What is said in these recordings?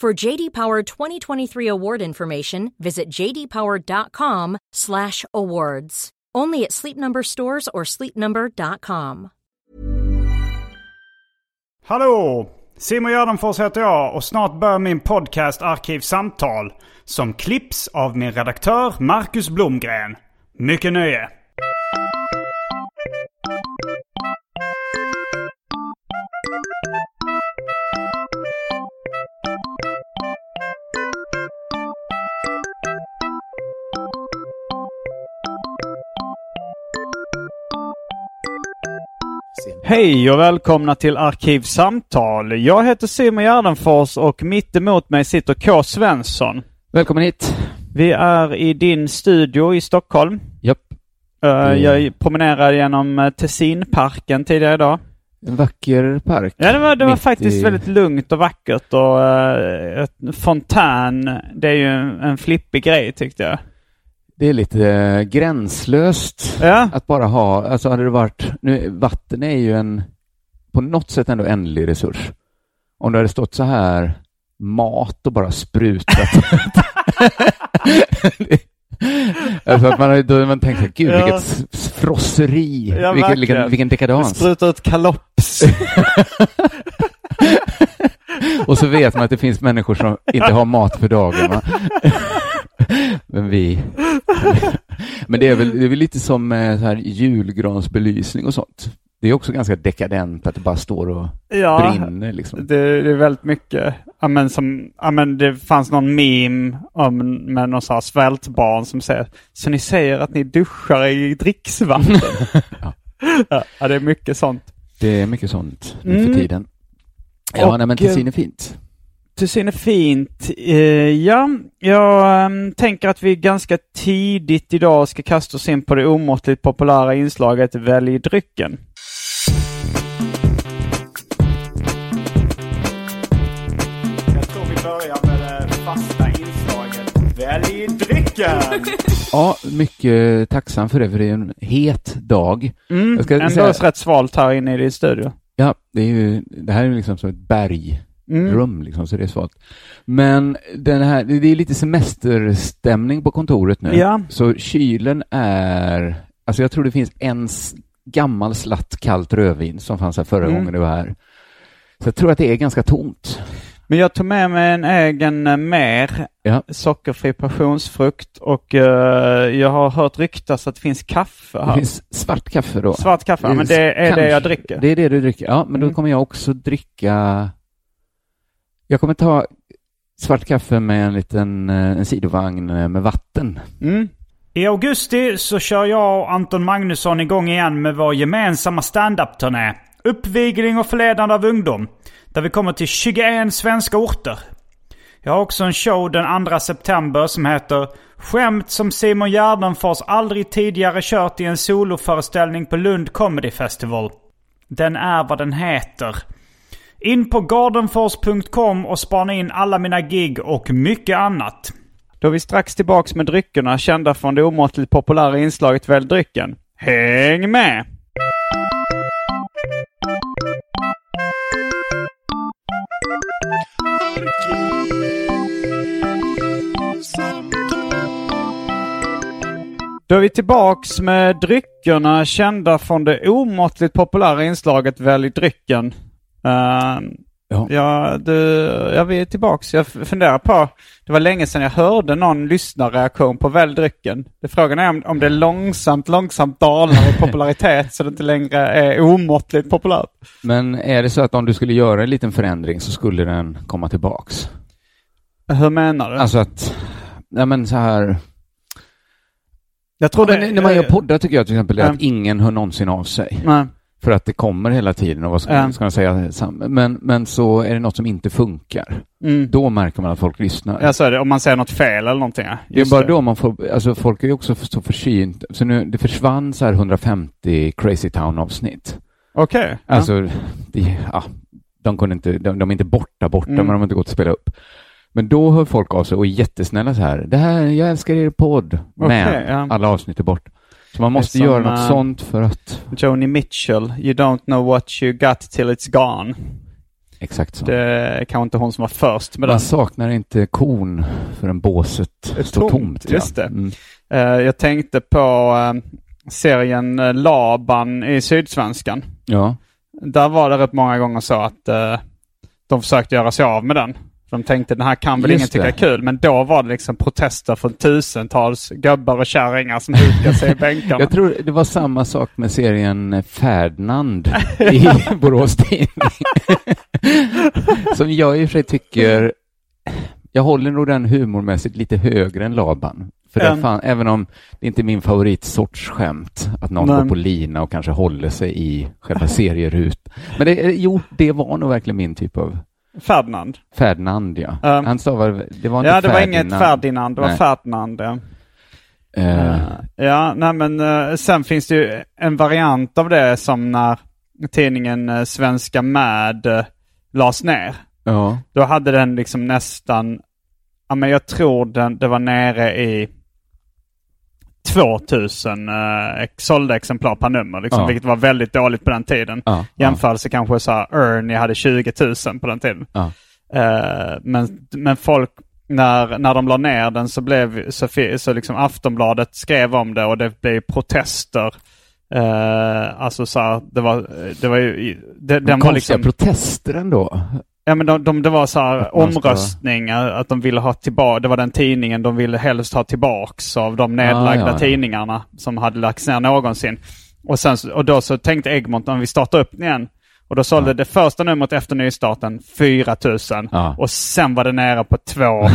For JD Power 2023 award information, visit jdpower.com/awards. Only at Sleep Number stores or sleepnumber.com. Hallå! Simon Gärdenfors heter jag och snart börjar min podcast Arkivsamtal som klipps av min redaktör Marcus Blomgren. Mycket nöje! Hej och välkomna till Arkivsamtal. Jag heter Simon Gärdenfors och mitt emot mig sitter K. Svensson. Välkommen hit. Vi är i din studio i Stockholm. Japp. Mm. Jag promenerade genom uh, Tessinparken tidigare idag. En vacker park. Ja, det var, det var faktiskt i- väldigt lugnt och vackert och uh, ett fontän, det är ju en, en flippig grej tyckte jag. Det är lite eh, gränslöst Ja, att bara ha, alltså hade det varit, nu, vatten är ju en, på något sätt ändå ändlig resurs. Om det hade stått så här mat och bara sprutat. alltså att man då man tänkt gud Ja. vilket frosseri, Ja, vilken, vilken, vilken dekadans. spruta ut kalops. Och så vet man att det finns människor som inte har mat för dagen. Men vi... Men det är väl, det är väl lite som eh, så här julgransbelysning och sånt. Det är också ganska dekadent att det bara står och ja, brinner liksom. det, det är väldigt mycket. Ja, men som, ja, men det fanns någon meme om med någon här svältbarn som säger Så ni säger att ni duschar i dricksvatten? Ja. ja. det är mycket sånt. Det är mycket sånt nu Mm. för tiden. Ja, Och, nej, men Tessin är fint. Tessin är fint. Eh, ja, jag ehm, tänker att vi ganska tidigt idag ska kasta oss in på det omåttligt populära inslaget Välj drycken. Jag tror vi börjar med det fasta inslaget Välj drycken! Ja, mycket tacksam för det, för det är en het dag. Mm, Jag ska ändå säga- rätt svalt här inne i din studio. Ja, det, är ju, det här är liksom som ett berg. Mm. rum liksom, så det är svalt. Men den här, det är lite semesterstämning på kontoret nu. Ja. Så kylen är, alltså jag tror det finns en gammal slatt kallt rödvin som fanns här förra Mm. gången du var här. Så jag tror att det är ganska tomt. Men jag tog med mig en egen eh, mer, Ja. sockerfri passionsfrukt och eh, jag har hört ryktas att det finns kaffe Det här. finns svart kaffe då. Svart kaffe, ja, men det är Kanske- det jag dricker. Det är det du dricker. Ja, men då Mm. kommer jag också dricka... Jag kommer ta svart kaffe med en liten eh, en sidovagn eh, med vatten. Mm. I augusti så kör jag och Anton Magnusson igång igen med vår gemensamma stand-up-turné. Uppvigling och förledande av ungdom. Där vi kommer till 21 svenska orter. Jag har också en show den 2 september som heter Skämt som Simon Gärdenfors aldrig tidigare kört i en soloföreställning på Lund Comedy Festival. Den är vad den heter. In på gardenfors.com och spana in alla mina gig och mycket annat. Då är vi strax tillbaks med dryckerna kända från det omåttligt populära inslaget Välj drycken. Häng med! Då är vi tillbaks med dryckerna kända från det omåttligt populära inslaget Välj drycken. Uh, Ja. Ja, du, ja, vi är tillbaks. Jag funderar på, det var länge sedan jag hörde någon lyssnarreaktion på Välj drycken. Det frågan är om, om det långsamt, långsamt dalar i popularitet så det inte längre är omåttligt populärt. Men är det så att om du skulle göra en liten förändring så skulle den komma tillbaks? Hur menar du? Alltså att, ja men så här, jag tror ja, men när man gör poddar tycker jag till exempel att ingen hör någonsin av sig. Nej. För att det kommer hela tiden och vad ska, Ja. ska man säga? Men, men så är det något som inte funkar. Mm. Då märker man att folk lyssnar. Ja, så är det. Om man säger något fel eller någonting. ja. Det är bara då man får, alltså folk är ju också så försynt. Så nu, det försvann så här 150 Crazy Town-avsnitt. Okej. ja. Alltså, det, ja, de kunde inte, de, de är inte borta borta, Mm. men de har inte gått att spela upp. Men då hör folk av sig och är jättesnälla så här. Det här, jag älskar er podd. Men Okej, ja. alla avsnitt är borta. Så man måste som, göra något eh, sånt för att... Joni Mitchell, You don't know what you got till it's gone. Exakt så. Det kanske inte hon som var först med man den. saknar inte kon förrän båset Är står tomt, tomt. just det. Mm. Eh, jag tänkte på eh, serien Laban i Sydsvenskan. Ja. Där var det rätt många gånger så att de försökte göra sig av med den. De tänkte den här kan väl Just ingen tycka det. är kul. Men då var det liksom protester från tusentals gubbar och kärringar som hukade sig i bänkarna. Jag tror det var samma sak med serien Ferdinand i Borås Tidning. Som jag i och för sig tycker, jag håller nog den humormässigt lite högre än Laban. För Mm. fan, även om det inte är min favoritsorts skämt, att någon Nej. går på lina och kanske håller sig i själva serierut. Men det, jo, det var nog verkligen min typ av Ferdinand. Ferdinand, ja. Ja. Han stavade, det var inte Ja, det var Ferdinand. inget Ferdinand, det var Nej. Ferdinand. Ja. Eh, ja, nej men eh, sen finns det ju en variant av det som när tidningen eh, Svenska Mad uh, lades ner. ja. Då hade den liksom nästan, ja men jag tror den, det var nere i 2000 uh, sålda exemplar per nummer, liksom, Ja. vilket var väldigt dåligt på den tiden. Ja, Jämförelse kanske så här, Ernie hade 20 000 på den tiden. Ja. Eh, men, men folk, när, när de la ner den så blev så, så liksom Aftonbladet skrev om det och det blev protester. Uh, alltså så här, det var, det var ju, det, den var liksom, protester ändå. Ja men de, de, det var så här Att man ska- omröstning, eh, att de ville ha tillbaka, det var den tidningen de ville helst ha tillbaks av de nedlagda Ah, ja, ja. tidningarna som hade lagts ner någonsin. Och, sen, och då så tänkte Egmont om vi startar upp igen. Och då sålde Ja. det första numret efter nystarten 4000 Ja. och sen var det nere på två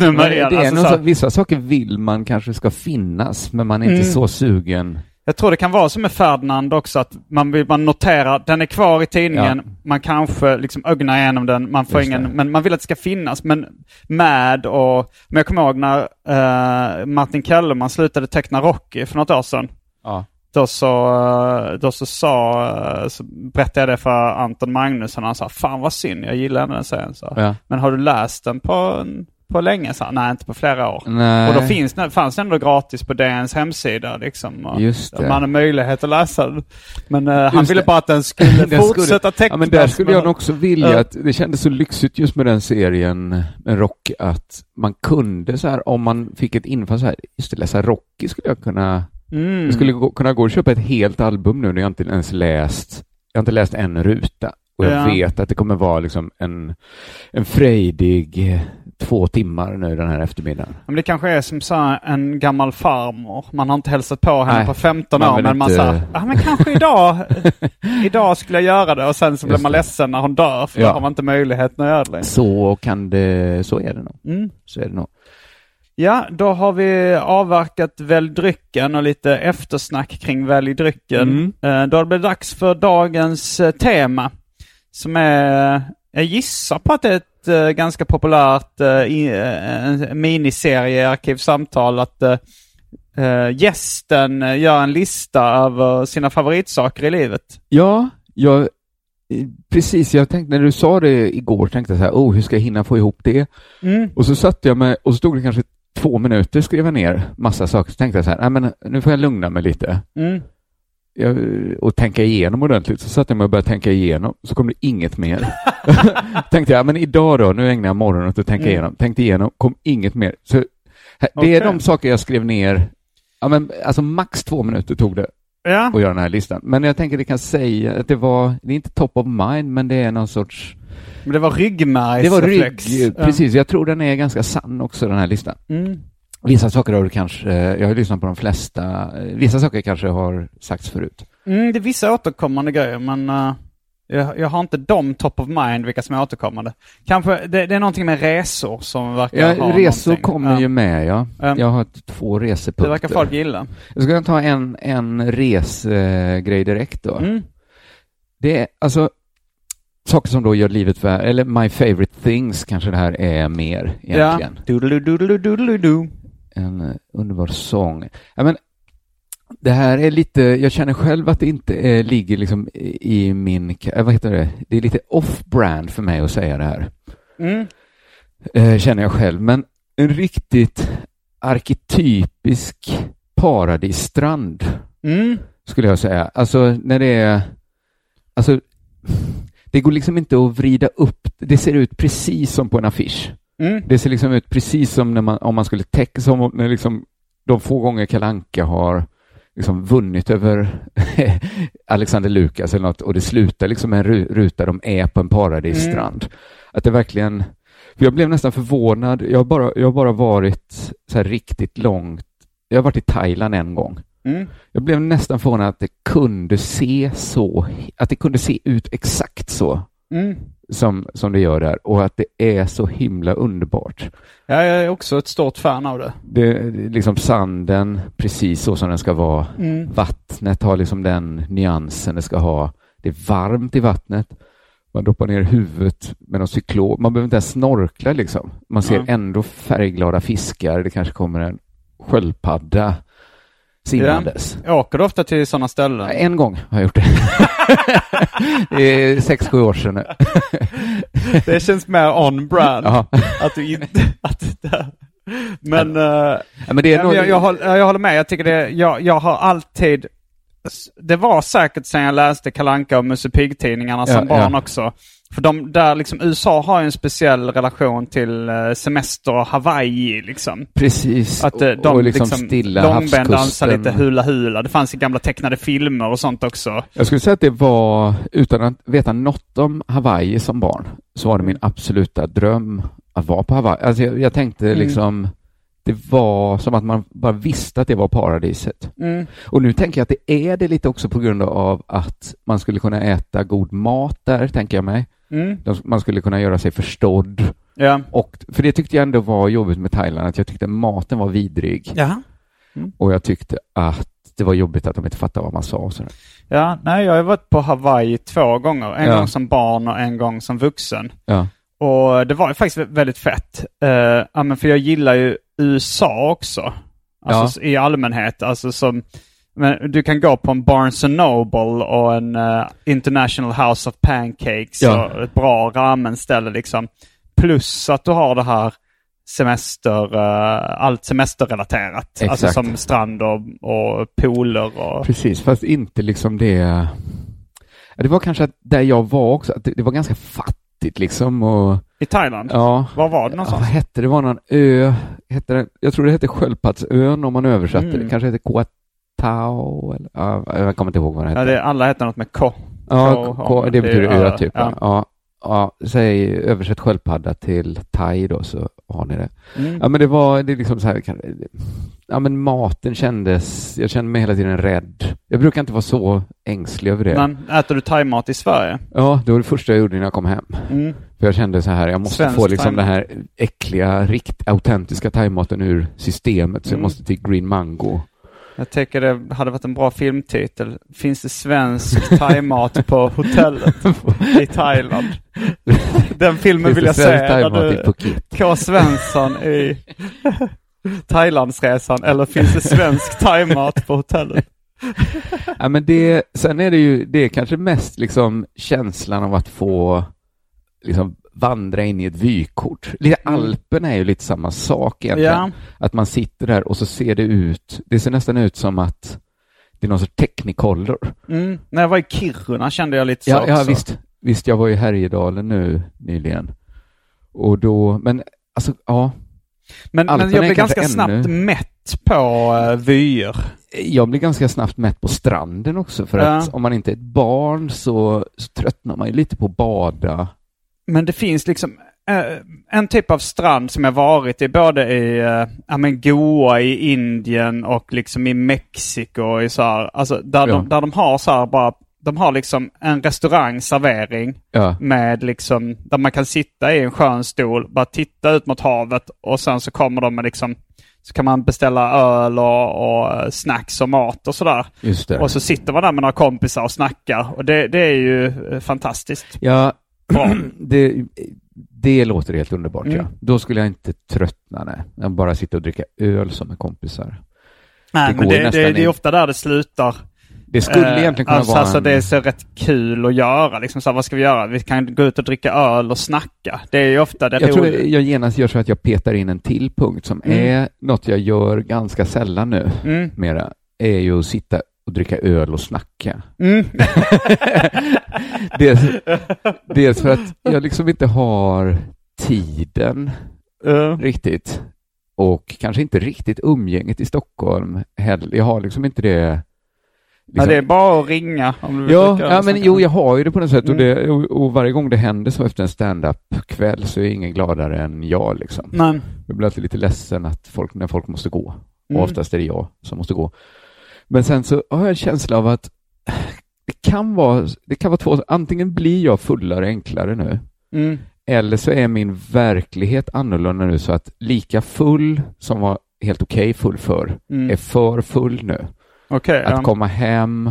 nummer igen. det är Alltså, så vissa saker vill man kanske ska finnas, men man är inte Mm. så sugen. Jag tror det kan vara som med Ferdinand också att man, vill, man noterar, den är kvar i tidningen, Ja. man kanske liksom ögnar igenom den, man får Just ingen, det. men man vill att det ska finnas. Men Mad och, men jag kommer ihåg när eh, Martin Kellerman slutade teckna Rocky för något år sedan. Ja. Då så, eh, då så sa, eh, så berättade jag det för Anton Magnusson. Han sa, fan vad synd, jag gillar den serien. Så. Ja. Men har du läst den på, på länge? Så, Nej, inte på flera år. Nej. Och då finns, fanns den ändå gratis på DNs hemsida. Liksom, Just det. Man har möjlighet att läsa den. Men eh, han ville det. bara att den skulle Den fortsätta tecknas. Ja, men där skulle jag men- nog också vilja Ja. att det kändes så lyxigt just med den serien, med Rocky, att man kunde så här, om man fick ett infall så här, just det, läsa Rocky skulle jag kunna, Mm. jag skulle gå, kunna gå och köpa ett helt album nu när jag inte ens läst, jag har inte läst en ruta. Och jag Ja. vet att det kommer vara liksom en, en frejdig eh, två timmar nu den här eftermiddagen. Men det kanske är som så här en gammal farmor. Man har inte hälsat på henne Nej, på 15 man år, men man sa, ja men kanske idag, idag skulle jag göra det. Och sen så blir man det. ledsen när hon dör, för Ja. då har man inte möjligheten att göra det längre. Så kan det, så är det nog. Mm. Så är det nog. Ja, då har vi avverkat Välj drycken och lite eftersnack kring Välj drycken. Mm. Eh, Då blir det dags för dagens eh, tema. Som är, jag gissar på att det är ett eh, ganska populärt eh, i- eh, en miniserie i Arkivsamtal. Att eh, eh, gästen eh, gör en lista över sina favoritsaker i livet. Ja, jag, eh, precis, jag tänkte när du sa det igår tänkte jag så här, oh, hur ska jag hinna få ihop det? Mm. Och så satte jag mig och så stod det kanske två minuter skrev jag ner massa saker. Så tänkte jag så här, nej men nu får jag lugna mig lite. Mm. Jag, och tänka igenom ordentligt. Så satte jag mig och började tänka igenom, så kom det inget mer. tänkte jag, men idag då, nu ägnar jag morgonen åt att tänka Mm. igenom. Tänkte igenom, kom inget mer. Så, här, det Okej. är de saker jag skrev ner, ja men alltså max två minuter tog det. Ja. att göra den här listan. Men jag tänker det kan säga att det var, det är inte top of mind, men det är någon sorts... Men det var Det var ryggmärgsreflex. rygg, precis. Jag tror den är ganska sann också, den här listan. Ja. Mm. Vissa saker har du kanske, jag har lyssnat på de flesta, vissa saker kanske har sagts förut. Mm, det är vissa återkommande grejer, men eh, jag, jag har inte de top of mind, vilka som är återkommande. Kanske, det, det är någonting med resor som verkar Ja, ha resor någonting. kommer Ja. ju med, ja. Ja. Jag har två resepunkter. Det verkar folk gilla. Jag ska ta en, en resgrej direkt då. Mm. Det är alltså saker som då gör livet värt, eller my favorite things kanske det här är mer egentligen. Ja. Doodaloo, doodaloo, doodaloo, doo. En eh, underbar sång. Ja, men, det här är lite, jag känner själv att det inte eh, ligger liksom i min, eh, vad heter det, det är lite off-brand för mig att säga det här. Mm. eh, känner jag själv. Men en riktigt arketypisk paradisstrand Mm. skulle jag säga. Alltså när det är, alltså det går liksom inte att vrida upp, det ser ut precis som på en affisch. Mm. Det ser liksom ut precis som när man, om man skulle täcka, som om- när liksom de få gånger Kalanka har liksom vunnit över Alexander Lukas eller något och det slutar liksom med en ru- ruta de är på en paradisstrand. Att det verkligen, för jag blev nästan förvånad, jag har bara, jag har bara varit så här riktigt långt, jag har varit i Thailand en gång. Mm. Jag blev nästan förvånad att det kunde se så, att det kunde se ut exakt så Mm. som, som det gör där och att det är så himla underbart. Ja, jag är också ett stort fan av det. Det liksom sanden precis så som den ska vara. Mm. Vattnet har liksom den nyansen det ska ha. Det är varmt i vattnet. Man doppar ner huvudet med någon cyklop. Man behöver inte ens snorkla liksom. Man ser Ja. ändå färgglada fiskar. Det kanske kommer en sköldpadda simmandes. Åker du ofta till sådana ställen? En gång har jag gjort det. det är sex, sju år sedan nu. Det känns mer on-brand. Ja. Att du inte... Att det, men... Ja, men det är ja, nog... jag, jag, håller, jag håller med. Jag tycker det... Jag, jag har alltid... Det var säkert sen jag läste Kalanka och Musse Pigg-tidningarna som Ja, barn ja. också. För de där liksom, USA har ju en speciell relation till eh, semester och Hawaii liksom. Precis. Att eh, de och liksom, liksom, stilla långben dansar lite hula-hula. Det fanns i gamla tecknade filmer och sånt också. Jag skulle säga att det var, utan att veta något om Hawaii som barn, så var det min absoluta dröm att vara på Hawaii. Alltså jag, jag tänkte Mm. liksom, det var som att man bara visste att det var paradiset. Mm. Och nu tänker jag att det är det lite också på grund av att man skulle kunna äta god mat där, tänker jag mig. Mm. De- Man skulle kunna göra sig förstådd. Ja. Och, för det tyckte jag ändå var jobbigt med Thailand, att jag tyckte maten var vidrig. Ja. Och jag tyckte att det var jobbigt att de inte fattade vad man sa. Och sådär. Ja, nej, jag har varit på Hawaii två gånger. En Ja. gång som barn och en gång som vuxen. Ja. Och det var ju faktiskt vä- väldigt fett. Uh, ja, men för jag gillar ju USA också. Alltså i allmänhet. Alltså som, men du kan gå på en Barnes Noble och en eh, International House of Pancakes Ja. och ett bra ramen-ställe liksom. Plus att du har det här semester, eh, allt semesterrelaterat. Alltså Exakt. som strand och, och pooler och... Precis, fast inte liksom det... Ja, det var kanske att där jag var också, att det, var ganska fattigt liksom och... I Thailand? Ja. Var var det Ja, vad någonstans? hette det? Det var någon ö, hette det, jag tror det hette Sköldpaddsön om man översatte Mm. det. Kanske hette Koh Tao eller, ja, jag kommer inte ihåg vad det hette. Ja, det, alla heter något med K. Ja, ko, har- det betyder det är ö ö, typ. ja. Ja. Ja, säg översätt sköldpadda till thai då så har ni det. Mm. Ja men det var, det är liksom så här, ja men maten kändes, jag kände mig hela tiden rädd. Jag brukar inte vara så ängslig över det. Men äter du thaimat i Sverige? Ja, det var det första jag gjorde när jag kom hem. Mm. För jag kände så här, jag måste Svensk få liksom den här äckliga, rikt, autentiska thaimaten ur systemet. Så jag Mm. måste till Green Mango. Jag tycker det hade varit en bra filmtitel. Finns det svensk thaimat på hotellet i Thailand? Den filmen vill jag se. Där du? K. Svensson i Thailandsresan. Eller finns det svensk thaimat på hotellet? Ja, men det, sen är det ju, det är kanske mest liksom känslan av att få liksom vandra in i ett vykort. Lite Mm. Alpen är ju lite samma sak egentligen. Ja. Att man sitter där och så ser det ut, det ser nästan ut som att det är någon sorts technicolor. Mm. När jag var i Kiruna kände jag lite så Ja, ja också. visst. Visst, jag var i Härjedalen nu nyligen. Och då, men alltså, ja. Men, men Alperna jag blev kanske ganska ännu- snabbt mätt på uh, vyer. jag blir ganska snabbt mätt på stranden också för Ja. att om man inte är ett barn så, så tröttnar man ju lite på att bada. Men det finns liksom eh, en typ av strand som jag varit i både i eh, ja, men Goa i Indien och liksom i Mexiko. och I så här, alltså där, Ja. de, där de har så här bara, de har liksom en restaurangservering Ja, med liksom, där man kan sitta i en skön stol, bara titta ut mot havet och sen så kommer de med liksom, så kan man beställa öl och, och eh, snacks och mat och sådär. Och så sitter man där med några kompisar och snackar och det, det är ju fantastiskt Ja, bra. det, det låter helt underbart. Mm. Ja. Då skulle jag inte tröttna, nej. Jag bara sitta och dricka öl som med kompisar. Nej, Det men det, det, det är ofta där det slutar. Det skulle Eh, egentligen kunna alltså, vara alltså en... det är så rätt kul att göra. Liksom, så här, vad ska vi göra? Vi kan gå ut och dricka öl och snacka. Det är ju ofta det Jag tror roliga. jag genast gör så att jag petar in en till punkt som Mm. är något jag gör ganska sällan nu, Mm. mera, är ju att sitta och dricka öl och snacka. Mm. dels, dels för att jag liksom inte har tiden Eh, riktigt och kanske inte riktigt umgänget i Stockholm heller. Jag har liksom inte det. ja, liksom- det är bara att ringa om du vill Ja, ja och men jo, jag har ju det på något sätt och, Mm. det, och, och varje gång det händer så efter en stand-up-kväll så är ingen gladare än jag liksom. Nej. Jag blir alltid lite ledsen att folk, när folk måste gå. Mm. Och oftast är det jag som måste gå. Men sen så har jag en känsla av att det kan vara, det kan vara två, antingen blir jag fullare enklare nu, Mm. eller så är min verklighet annorlunda nu så att lika full som var helt okej full för, Mm. är för full nu. Okej. Att ja. komma hem,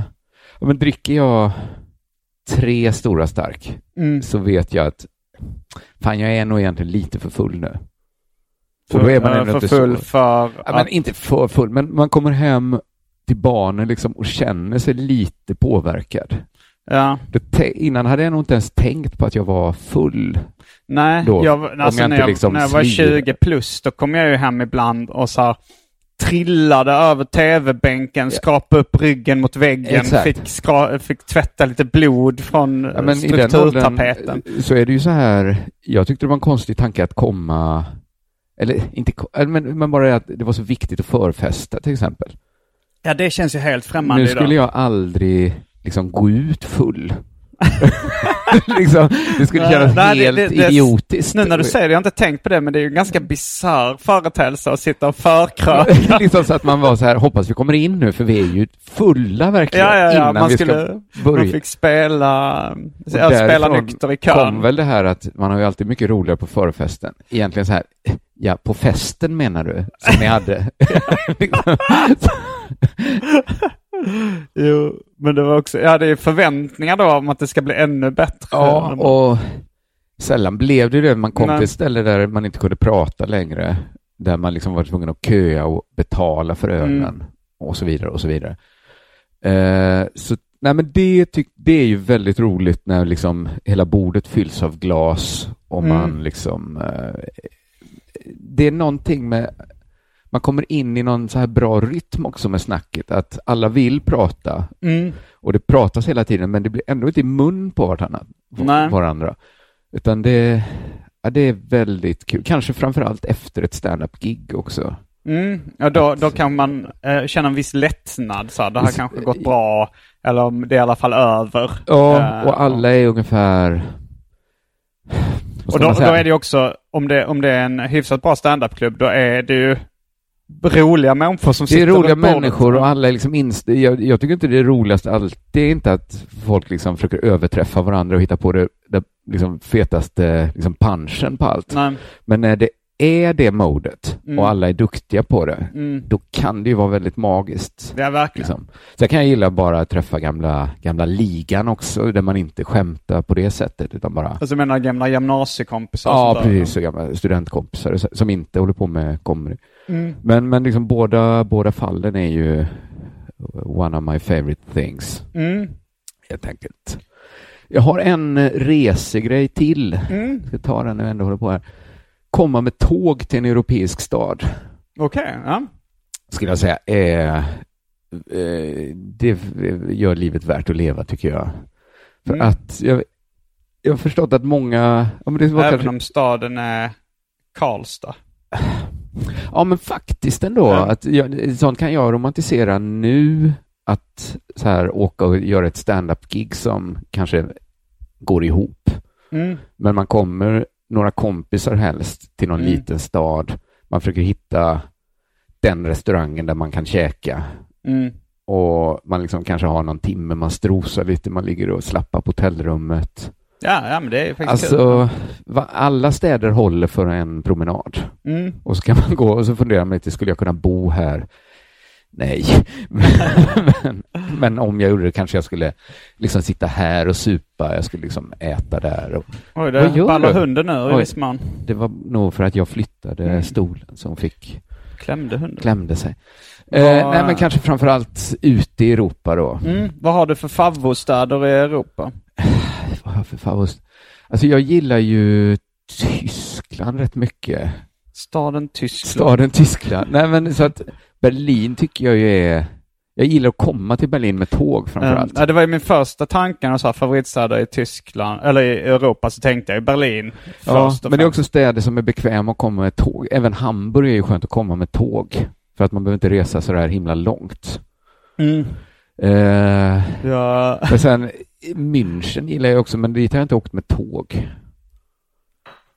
ja, men dricker jag tre stora stark Mm. så vet jag att fan, jag är nog egentligen lite för full nu. Och då är man ändå för inte full så... för... Ja, men inte för full, men man kommer hem till barnen liksom och känner sig lite påverkad. ja. Innan hade jag nog inte ens tänkt på att jag var full. Nej, Då, jag, alltså, jag när, jag, liksom när jag var slirar. 20 plus då kom jag ju hem ibland och så trillade över tv-bänken, skrapade upp ryggen mot väggen, Exakt. fick, skra, fick tvätta lite blod från Ja, strukturtapeten. så är det ju så här, jag tyckte det var en konstig tanke att komma, eller inte, men, men bara att det var så viktigt att förfesta till exempel. Ja, det känns ju helt främmande Nu skulle idag. jag aldrig liksom gå ut full. liksom, det skulle kännas nej, helt det- det- idiotiskt. Nu när du säger det, jag har inte tänkt på det, men det är ju en ganska bisarr företeelse att sitta och förkröka. liksom så att man var så här, hoppas vi kommer in nu för vi är ju fulla verkligen Ja, ja, ja. innan Man, vi skulle, ska man börja. fick spela, Och spela nykter i kom kön. väl det här att man har ju alltid mycket roligare på förfesten. Egentligen så här, ja, på festen menar du, som ni hade. Jo, men det var också, ja det är förväntningar då om att det ska bli ännu bättre. ja, och sällan blev det det. Man kom Nej. till ett ställe där man inte kunde prata längre. Där man liksom var tvungen att köa och betala för ölen Mm. och så vidare och så vidare. Eh, så nej, men det, tyck, det är ju väldigt roligt när liksom hela bordet fylls av glas och Mm. man liksom... Eh, det är någonting med... Man kommer in i någon så här bra rytm också med snacket, att alla vill prata Mm. och det pratas hela tiden men det blir ändå inte i mun på varandra. Nej. varandra. Utan det, ja, det är väldigt kul. Kanske framförallt efter ett stand-up-gig också. Mm. Ja, då, då kan man eh, känna en viss lättnad. Så här, det har kanske gått bra. Eller om det är i alla fall över. Ja, Eh, och alla är ungefär... Och då, då är det ju också, om det, om det är en hyfsat bra standupklubb, då är det ju roliga människor som Det är sitter roliga människor och alla är liksom inst- jag, jag tycker inte det är roligast allt. Det är inte att folk liksom försöker överträffa varandra och hitta på det, det liksom fetaste liksom punchen på allt. Nej. Men när det är det modet Mm. och alla är duktiga på det, Mm. då kan det ju vara väldigt magiskt. Ja, verkligen. Liksom. Sen kan jag gilla bara att träffa gamla, gamla ligan också, där man inte skämtar på det sättet, utan bara Alltså menar gamla gymnasiekompisar Ja, precis. Och gamla studentkompisar som inte håller på med comedy. Mm. Men, men liksom båda, båda fallen är ju one of my favorite things, Mm. helt enkelt. Jag har en resegrej till. Mm. Jag ska ta den när jag ändå håller på här. Komma med tåg till en europeisk stad, Okej, ja. skulle jag säga, är, eh, det gör livet värt att leva, tycker jag. För Mm. att jag, jag har förstått att många... Ja, men det var Även kanske, om staden är Karlstad. Ja, men faktiskt ändå. Ja. Att jag, sånt kan jag romantisera nu, att så här åka och göra ett stand-up-gig som kanske går ihop. Mm. Men man kommer, några kompisar helst, till någon Mm. liten stad. Man försöker hitta den restaurangen där man kan käka. Mm. Och man liksom kanske har någon timme, man strosar lite, man ligger och slappar på hotellrummet. Ja, ja, men det är faktiskt. Alltså, va, alla städer håller för en promenad. Mm. Och så kan man gå och så funderar man lite, skulle jag kunna bo här? Nej, men, men om jag gjorde det kanske jag skulle liksom sitta här och supa, jag skulle liksom äta där. Och Oj, det ballar hunden nu i mån. det var nog för att jag flyttade Mm. stolen som fick, Klämde hunden. klämde sig. Vad- Eh, nej men kanske framförallt ute i Europa då. Mm. Vad har du för favoritstäder i Europa? Vad har jag för favorit? Alltså jag gillar ju Tyskland rätt mycket. Staden Tyskland. Staden Tyskland. Nej men så att Berlin tycker jag ju är... Jag gillar att komma till Berlin med tåg framförallt. Ja, det var ju min första tanke när jag sa favoritstäder i Tyskland, eller i Europa, så tänkte jag Berlin Ja, men det är också städer som är bekväma att komma med tåg. Även Hamburg är ju skönt att komma med tåg. För att man behöver inte resa så där himla långt. Mm. Eh, Ja, men sen München gillar jag också, men dit har jag inte åkt med tåg.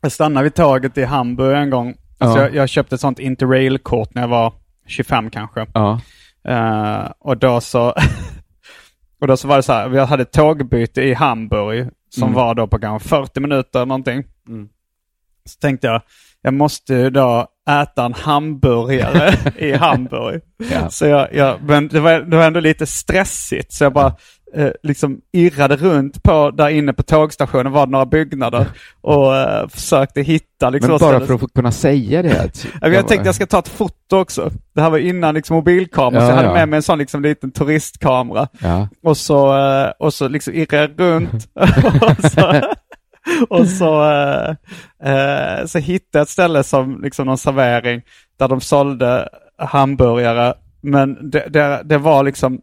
jag stannade vid tåget i Hamburg en gång. Ja. Så jag, jag köpte ett sånt interrail-kort när jag var 25 kanske. Ja. Eh, och då så och då så var det så här, vi hade ett tågbyte i Hamburg som Mm. var då på kanske 40 minuter eller någonting. Mm. Så tänkte jag, jag måste ju då äta en hamburgare i Hamburg. Ja. Så jag, jag, men det var, det var ändå lite stressigt så jag bara eh, liksom irrade runt på, där inne på tågstationen var det några byggnader och eh, försökte hitta liksom Men bara för att kunna säga det. Att, Ja, men jag tänkte jag ska ta ett foto också. Det här var innan liksom mobilkamera, så Ja, jag hade ja. med mig en sån liksom liten turistkamera. Ja. Och så, eh, och så liksom irrade jag runt. och så, och så, eh, eh, så hittade jag ett ställe som liksom någon servering där de sålde hamburgare. Men det, det, det var liksom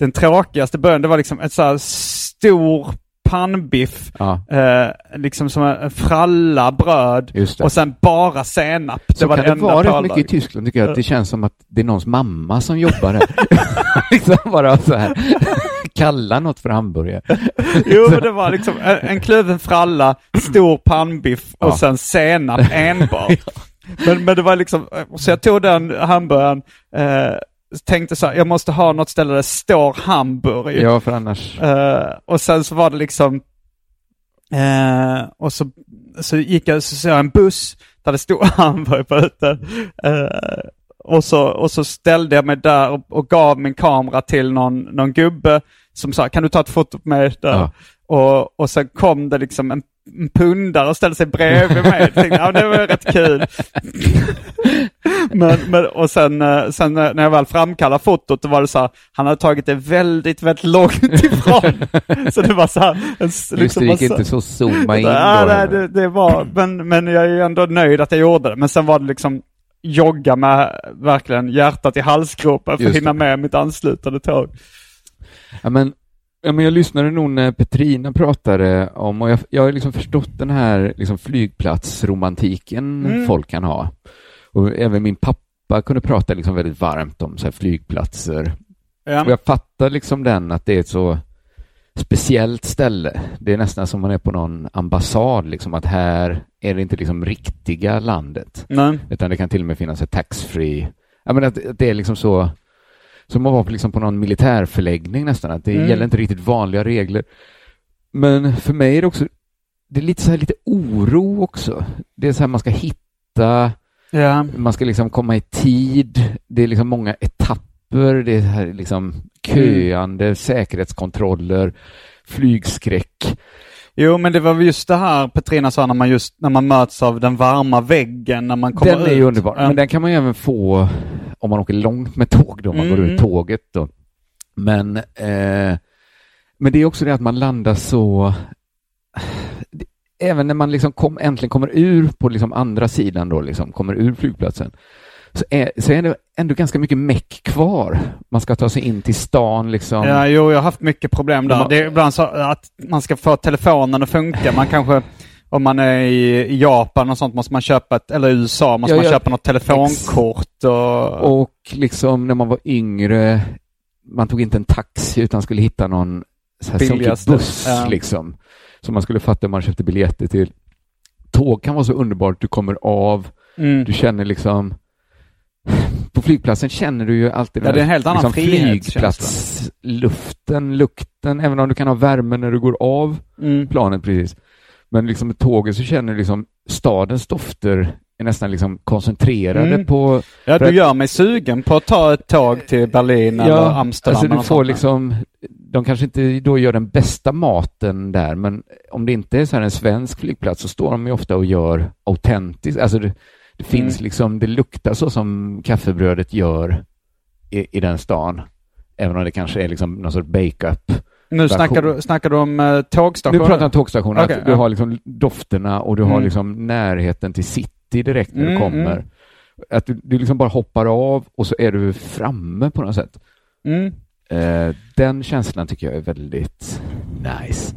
den tråkigaste bön. Det var liksom ett så här stor pannbiff. ja, Eh, liksom som en fralla bröd det. och sen bara senap. så var kan det vara rätt mycket i Tyskland tycker jag. Att det känns som att det är någons mamma som jobbar där. liksom bara så här kalla något för hamburgare. Jo, men det var liksom en, en kluven fralla, stor pannbiff och Ja. sen senap enbart. men, men det var liksom, så jag tog den hamburgaren, eh, tänkte så här, jag måste ha något ställe där det står Hamburg. Ja, för annars... Eh, och sen så var det liksom, eh, och så, så gick jag, så såg jag en buss där det stod Hamburg på ute. Eh, och, så, och så ställde jag mig där och, och gav min kamera till någon, någon gubbe som sa, kan du ta ett foto på mig där? Ja. Och, och sen kom det liksom en pundare och ställde sig bredvid mig. Jag tänkte, ja, det var rätt kul. men, men, och sen, eh, sen eh, när jag väl framkallade fotot, då var det så här, han hade tagit det väldigt, väldigt långt ifrån. så det var så här, en, Just det, gick inte så zooma in Ja, nej, det, det var, men, men jag är ändå nöjd att jag gjorde det. Men sen var det liksom jogga med verkligen hjärtat i halsgropen för att hinna med mitt anslutande tåg. Ja, men, ja, men jag lyssnade nog när Petrina pratade om, och jag, jag har liksom förstått den här liksom flygplatsromantiken Mm. folk kan ha. Och även min pappa kunde prata liksom väldigt varmt om så här flygplatser. Ja. Och jag fattar liksom den att det är ett så speciellt ställe. Det är nästan som man är på någon ambassad, liksom att här är det inte liksom riktiga landet. Nej. Utan det kan till och med finnas ett taxfree. Ja, men att, att det är liksom så, som att vara på, liksom på någon militärförläggning nästan, att det Mm. gäller inte riktigt vanliga regler. Men för mig är det också, det är lite så här lite oro också. Det är så här man ska hitta, Ja. man ska liksom komma i tid, det är liksom många etapper, det är här liksom köande, säkerhetskontroller, flygskräck. Jo, men det var just det här Petrina sa när man just, när man möts av den varma väggen när man kommer Den ut. är ju underbar, Ja. men den kan man ju även få om man åker långt med tåg då, om man går Mm. ur tåget då. Men, eh, men det är också det att man landar så... Även när man liksom kom, äntligen kommer ur på liksom andra sidan då, liksom, kommer ur flygplatsen, så är, så är det ändå ganska mycket meck kvar. Man ska ta sig in till stan liksom. Ja, jo, jag har haft mycket problem där. Man- Det är ibland så att man ska få telefonen att funka. Man kanske, om man är i Japan och sånt måste man köpa ett, eller USA måste Ja, man köpa något telefonkort och... Och liksom när man var yngre, man tog inte en taxi utan skulle hitta någon så här Billigaste, buss ja. liksom. Som man skulle fatta om man köpte biljetter till. Tåg kan vara så underbart, du kommer av, Mm. du känner liksom på flygplatsen känner du ju alltid Ja, den det är en helt annan liksom flygplatsluften, lukten, även om du kan ha värme när du går av Mm. planet precis. Men liksom med tåget så känner du liksom stadens dofter är nästan liksom koncentrerade Mm. på Ja, du gör mig sugen på att ta ett tåg till Berlin eller Amsterdam. Alltså du får liksom, de kanske inte då gör den bästa maten där, men om det inte är så här en svensk flygplats så står de ju ofta och gör autentiskt. Alltså det, det finns Mm. liksom, det luktar så som kaffebrödet gör i, i den stan. Även om det kanske är liksom någon sorts bake-up. Nu snackar du, snackar du om Nu tågstationer? pratar jag om tågstationen, Okej, att du ja. har liksom dofterna och du har Mm. liksom närheten till city direkt när du Mm, kommer. mm. Att du, du liksom bara hoppar av och så är du framme på något sätt. Mm. Eh, den känslan tycker jag är väldigt nice.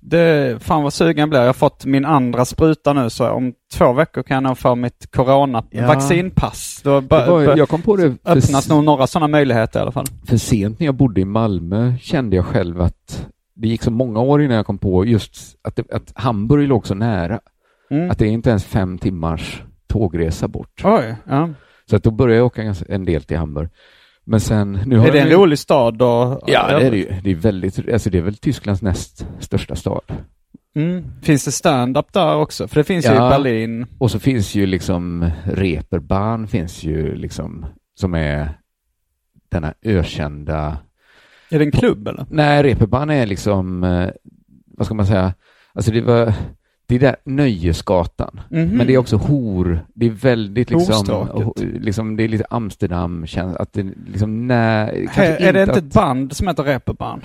Det, fan vad sugen blir. Jag har fått min andra spruta nu så om två veckor kan jag få mitt corona-vaccinpass. Då var, bör, jag kom på det öppnas nog några sådana möjligheter i alla fall. för sent när jag bodde i Malmö kände jag själv att det gick så många år innan jag kom på just att, det, att Hamburg låg så nära. Mm. Att det är inte ens fem timmars tågresa bort. Oj, ja. Så att då började jag åka en del till Hamburg. Men sen, nu har Är det en rolig stad då? Ja, det är det ju. Det är väldigt, alltså det är väl Tysklands näst största stad. Mm. Finns det stand-up där också? För det finns ju Ja. i Berlin. Och så finns ju liksom Reeperbahn finns ju liksom som är denna ökända Är det en klubb eller? Nej, Reeperbahn är liksom, eh, vad ska man säga, alltså det var, det är där Nöjesgatan. Mhm. Men det är också hor, det är väldigt liksom, liksom det är lite Amsterdam, känns att det liksom, nej, kanske Är, det inte att, ett band som heter Reeperbahn?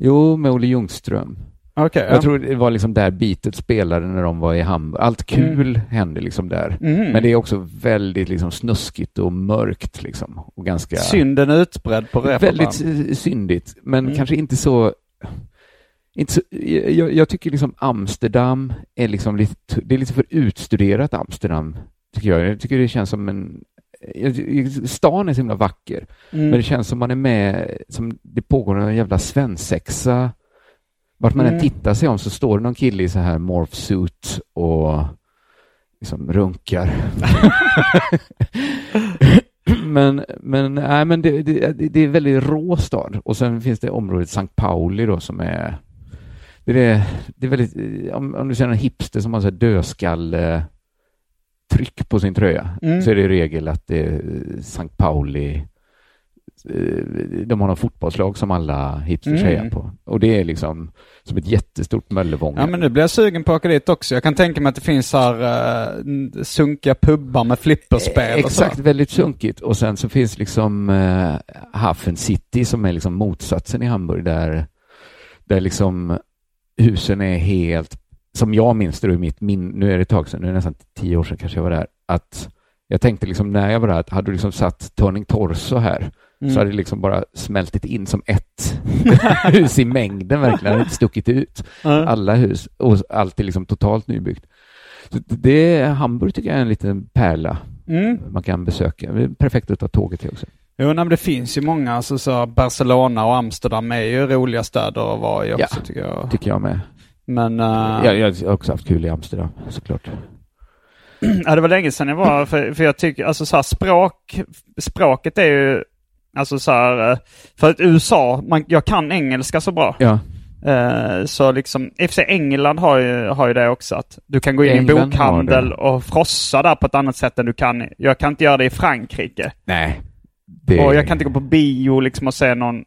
Jo, med Olle Ljungström. Okej. Jag tror det var liksom där Beatles spelade när de var i Hamburg. Allt kul hände liksom där. Mhm. Men det är också väldigt liksom snuskigt och mörkt liksom. Och ganska... Synden är utbredd på Reeperbahn. Väldigt eh, syndigt, men Mm. kanske inte så... Inte jag, jag tycker liksom Amsterdam är liksom lite, det är lite för utstuderat Amsterdam, tycker jag. Jag tycker det känns som en... Stan är så himla vacker, Mm. men det känns som man är med, som det pågår en jävla svensexa. Vart man än Mm. tittar sig om så står det någon kille i så här morphsuit och liksom runkar. men men, nej, men det, det, det är väldigt rå stad. Och sen finns det området Sankt Pauli då som är det är, det är väldigt, om, om du ser en hipster som har så dödskalle tryck på sin tröja Mm. så är det i regel att det är Sankt Pauli eh, de har något fotbollslag som alla hipsters Mm. hejar på. Och det är liksom som ett jättestort Möllevång. Ja men nu blir jag sugen på att åka dit också. Jag kan tänka mig att det finns här uh, sunkiga pubbar med flipperspel. Exakt, väldigt sunkigt. Och sen så finns liksom eh, Hafen City som är liksom motsatsen i Hamburg där, där liksom husen är helt, som jag minns det ur mitt min, nu är det ett tag sedan, nu är det nästan tio år sedan kanske jag var där, att jag tänkte liksom när jag var där, att hade du liksom satt Turning Torso här Mm. så hade det liksom bara smältit in som ett hus i mängden verkligen, det hade stuckit ut Ja. alla hus och allt är liksom totalt nybyggt. Så det, Hamburg tycker jag är en liten pärla Mm. man kan besöka. Perfekt att ta tåget till också. Jo, nej, men det finns ju många, alltså så Barcelona och Amsterdam är ju roliga städer att vara i också Ja. tycker jag. Tycker jag med. Men uh, Jag, jag har också haft kul i Amsterdam såklart. ja, det var länge sedan jag var, för, för jag tycker, alltså så här, språk, språket är ju, alltså så här, eh, för att USA, man, jag kan engelska så bra. Ja, Eh, så liksom, i och för sig England har ju, har ju det också att du kan gå in i en England bokhandel och frossa där på ett annat sätt än du kan. Jag kan inte göra det i Frankrike. nej. Det, Och jag kan inte gå på bio liksom och se någon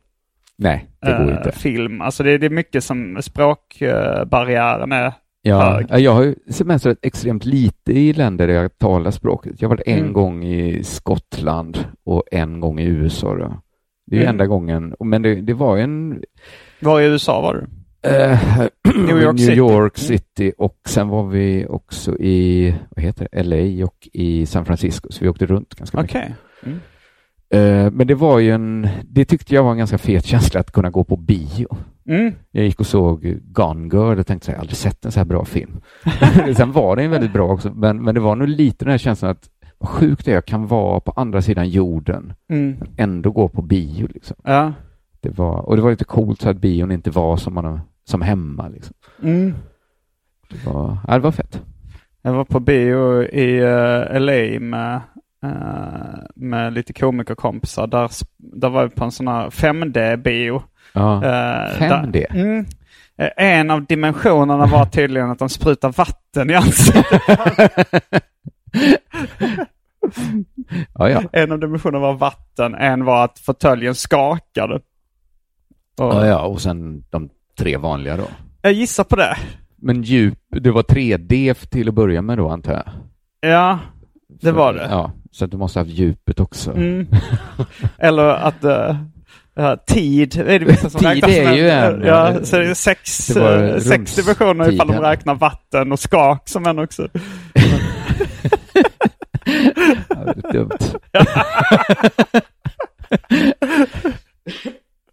Nej, det går eh, inte. film. Alltså det, det är mycket som språkbarriären är. Ja, hög. ja, jag har ju semestrat extremt lite i länder där jag talar språket. Jag har varit en Mm. gång i Skottland och en gång i USA. Då. Det är Mm. enda gången. Men det, det var en... Var i USA var du? eh, New York New City. York Mm. City och sen var vi också i, vad heter det, LA och i San Francisco. Så vi åkte runt ganska mycket. Okej. Mm. Eh, Men det var ju en, det tyckte jag var en ganska fet känsla att kunna gå på bio. Mm. Jag gick och såg Gone Girl och tänkte så här, jag har aldrig sett en så här bra film. Sen var den väldigt bra också, men, men det var nog lite den här känslan att vad sjukt det är, jag kan vara på andra sidan jorden, Mm. ändå gå på bio. Liksom. Ja. Det var, och det var lite coolt så att bion inte var som, man, som hemma. Liksom. Mm. Det, var, ja, det var fett. Jag var på bio i uh, LA med, eh, med lite komikerkompisar. Där, där var vi på en sån här 5D-bio. Ja. Eh, 5D? där- Mm. Eh, En av dimensionerna var tydligen att de sprutar vatten i ansiktet. ja, ja. En av dimensionerna var vatten, en var att fåtöljen skakade. Och ja, ja. Och sen de tre vanliga då. Jag gissar på det. Men djup, det var 3D till att börja med då antar jag? Ja, det var det. Ja, så du måste ha djupet också. Mm. Eller att uh, tid är det vissa som Tid är ju en, Ja, ja. så det är sex, Det eh, sex dimensioner ifall de räknar vatten och skak som en också. Ja, det är dumt.